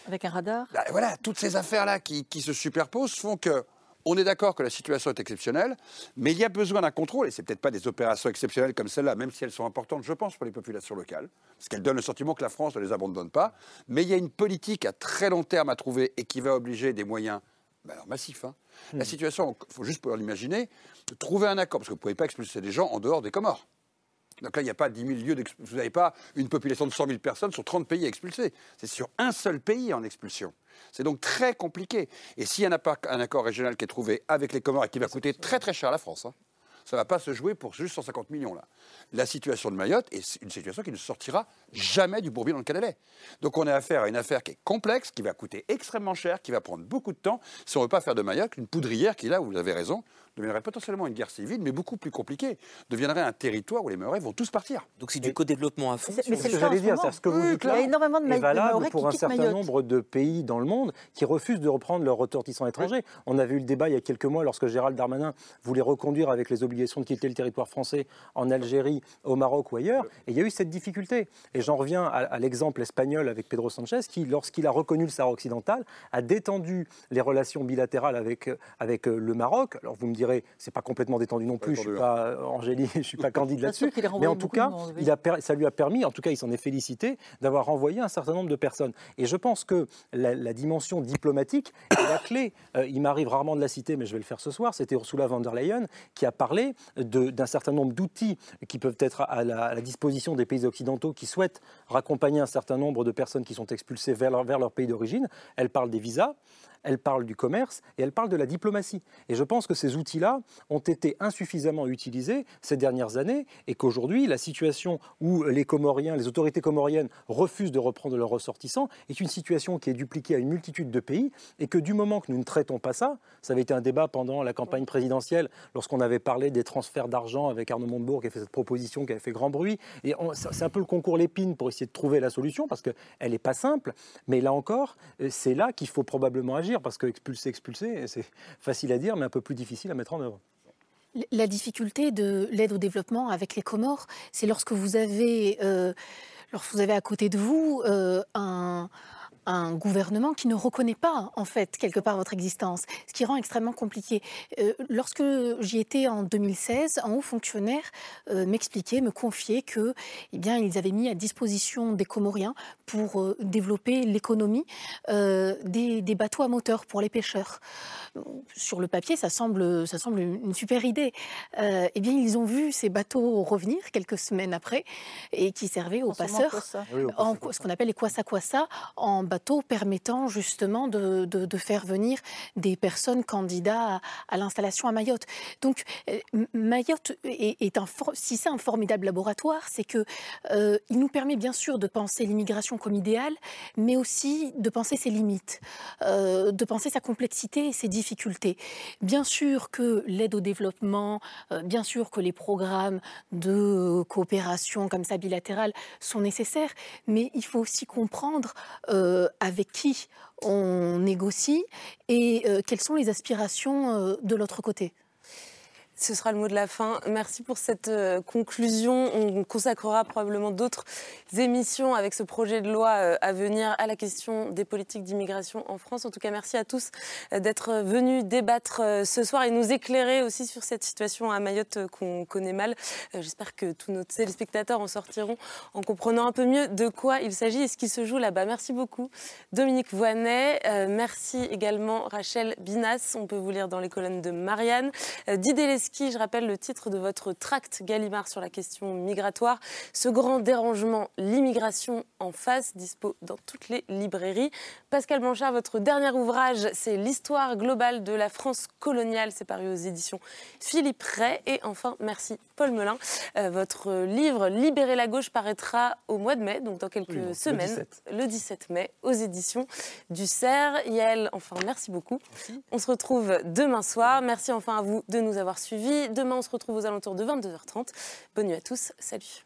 Avec un radar bah, Voilà, toutes ces affaires-là qui, qui, se superposent font que on est d'accord que la situation est exceptionnelle, mais il y a besoin d'un contrôle, et c'est peut-être pas des opérations exceptionnelles comme celle-là, même si elles sont importantes, je pense, pour les populations locales, parce qu'elles donnent le sentiment que la France ne les abandonne pas, mais il y a une politique à très long terme à trouver et qui va obliger des moyens ben alors massif. Hein. La hmm. situation, il faut juste pouvoir l'imaginer, trouver un accord, parce que vous ne pouvez pas expulser des gens en dehors des Comores. Donc là, il n'y a pas 10 000 lieux d'expulsion. Vous n'avez pas une population de 100 000 personnes sur 30 pays à expulser. C'est sur un seul pays en expulsion. C'est donc très compliqué. Et s'il n'y a pas un accord régional qui est trouvé avec les Comores et qui va coûter très très cher à la France, hein, ça ne va pas se jouer pour juste 150 millions là. La situation de Mayotte est une situation qui ne sortira jamais du bourbier dans lequel elle est. Donc on a affaire à une affaire qui est complexe, qui va coûter extrêmement cher, qui va prendre beaucoup de temps, si on ne veut pas faire de Mayotte une poudrière qui, là, vous avez raison, deviendrait potentiellement une guerre civile, mais beaucoup plus compliquée, deviendrait un territoire où les Maoris vont tous partir. Donc c'est du co-développement à fond. Mais c'est ce que j'allais dire, c'est ce que vous dites là. Il y a énormément de est valable pour un certain nombre de pays dans le monde qui refusent de reprendre leurs ressortissants étrangers. On avait eu le débat il y a quelques mois lorsque Gérald Darmanin voulait reconduire avec les obligations de quitter le territoire français en Algérie, au Maroc ou ailleurs, et il y a eu cette difficulté. Et j'en reviens à, l'exemple espagnol avec Pedro Sanchez, qui, lorsqu'il a reconnu le Sahara occidental, a détendu les relations bilatérales avec, avec euh, le Maroc. Alors vous me dirais, c'est pas complètement détendu non plus, je suis pas euh, Angélie, je suis pas candide là-dessus, mais en tout cas, il a, ça lui a permis, en tout cas il s'en est félicité, d'avoir renvoyé un certain nombre de personnes. Et je pense que la, dimension diplomatique est la clé. Euh, il m'arrive rarement de la citer, mais je vais le faire ce soir, c'était Ursula von der Leyen qui a parlé d'un certain nombre d'outils qui peuvent être à la, à la, disposition des pays occidentaux qui souhaitent raccompagner un certain nombre de personnes qui sont expulsées vers vers leur pays d'origine. Elle parle des visas elle parle du commerce et elle parle de la diplomatie. Et je pense que ces outils-là ont été insuffisamment utilisés ces dernières années et qu'aujourd'hui, la situation où les Comoriens, les autorités comoriennes refusent de reprendre leurs ressortissants est une situation qui est dupliquée à une multitude de pays et que du moment que nous ne traitons pas ça, ça avait été un débat pendant la campagne présidentielle lorsqu'on avait parlé des transferts d'argent avec Arnaud Montebourg qui a fait cette proposition qui avait fait grand bruit. Et c'est un peu le concours l'épine pour essayer de trouver la solution parce qu'elle n'est pas simple. Mais là encore, c'est là qu'il faut probablement agir parce que expulser, expulser, c'est facile à dire, mais un peu plus difficile à mettre en œuvre. La difficulté de l'aide au développement avec les Comores, c'est lorsque vous avez, euh, lorsque vous avez à côté de vous euh, un, un gouvernement qui ne reconnaît pas, en fait, quelque part votre existence, ce qui rend extrêmement compliqué. Euh, lorsque j'y étais en 2016, un haut fonctionnaire euh, m'expliquait, me confiait que, eh bien, ils avaient mis à disposition des Comoriens pour euh, développer l'économie des, des, bateaux à moteur pour les pêcheurs. Sur le papier, ça semble, ça semble une super idée. eh bien, ils ont vu ces bateaux revenir quelques semaines après et qui servaient aux passeurs, en, ce qu'on appelle les kwasa-kwasa, en permettant justement de, faire venir des personnes candidats à, l'installation à Mayotte. Donc euh, Mayotte est, un si c'est un formidable laboratoire, c'est que euh, il nous permet bien sûr de penser l'immigration comme idéal, mais aussi de penser ses limites, euh, de penser sa complexité et ses difficultés. Bien sûr que l'aide au développement, bien sûr que les programmes de coopération comme ça bilatérale sont nécessaires, mais il faut aussi comprendre avec qui on négocie et euh, quelles sont les aspirations euh, de l'autre côté. Ce sera le mot de la fin. Merci pour cette euh, conclusion. On consacrera probablement d'autres émissions avec ce projet de loi euh, à venir à la question des politiques d'immigration en France. En tout cas, merci à tous euh, d'être venus débattre ce soir et nous éclairer aussi sur cette situation à Mayotte qu'on connaît mal. J'espère que tous nos téléspectateurs en sortiront en comprenant un peu mieux de quoi il s'agit et ce qui se joue là-bas. Merci beaucoup, Dominique Voinet. Merci également, Rachel Binas. On peut vous lire dans les colonnes de Marianne. Didier je rappelle le titre de votre tract Gallimard sur la question migratoire. Ce grand dérangement, l'immigration en face, dispo dans toutes les librairies. Pascal Blanchard, votre dernier ouvrage, c'est L'histoire globale de la France coloniale. C'est paru aux éditions Philippe Ray. Et enfin, merci Paul Melun. Euh, votre livre Libérer la gauche paraîtra au mois de mai, donc dans quelques semaines, le 17. mai, aux éditions du CERF. Yael, enfin, merci beaucoup. On se retrouve demain soir. Merci enfin à vous de nous avoir suivis Demain, on se retrouve aux alentours de 22h30. Bonne nuit à tous. Salut.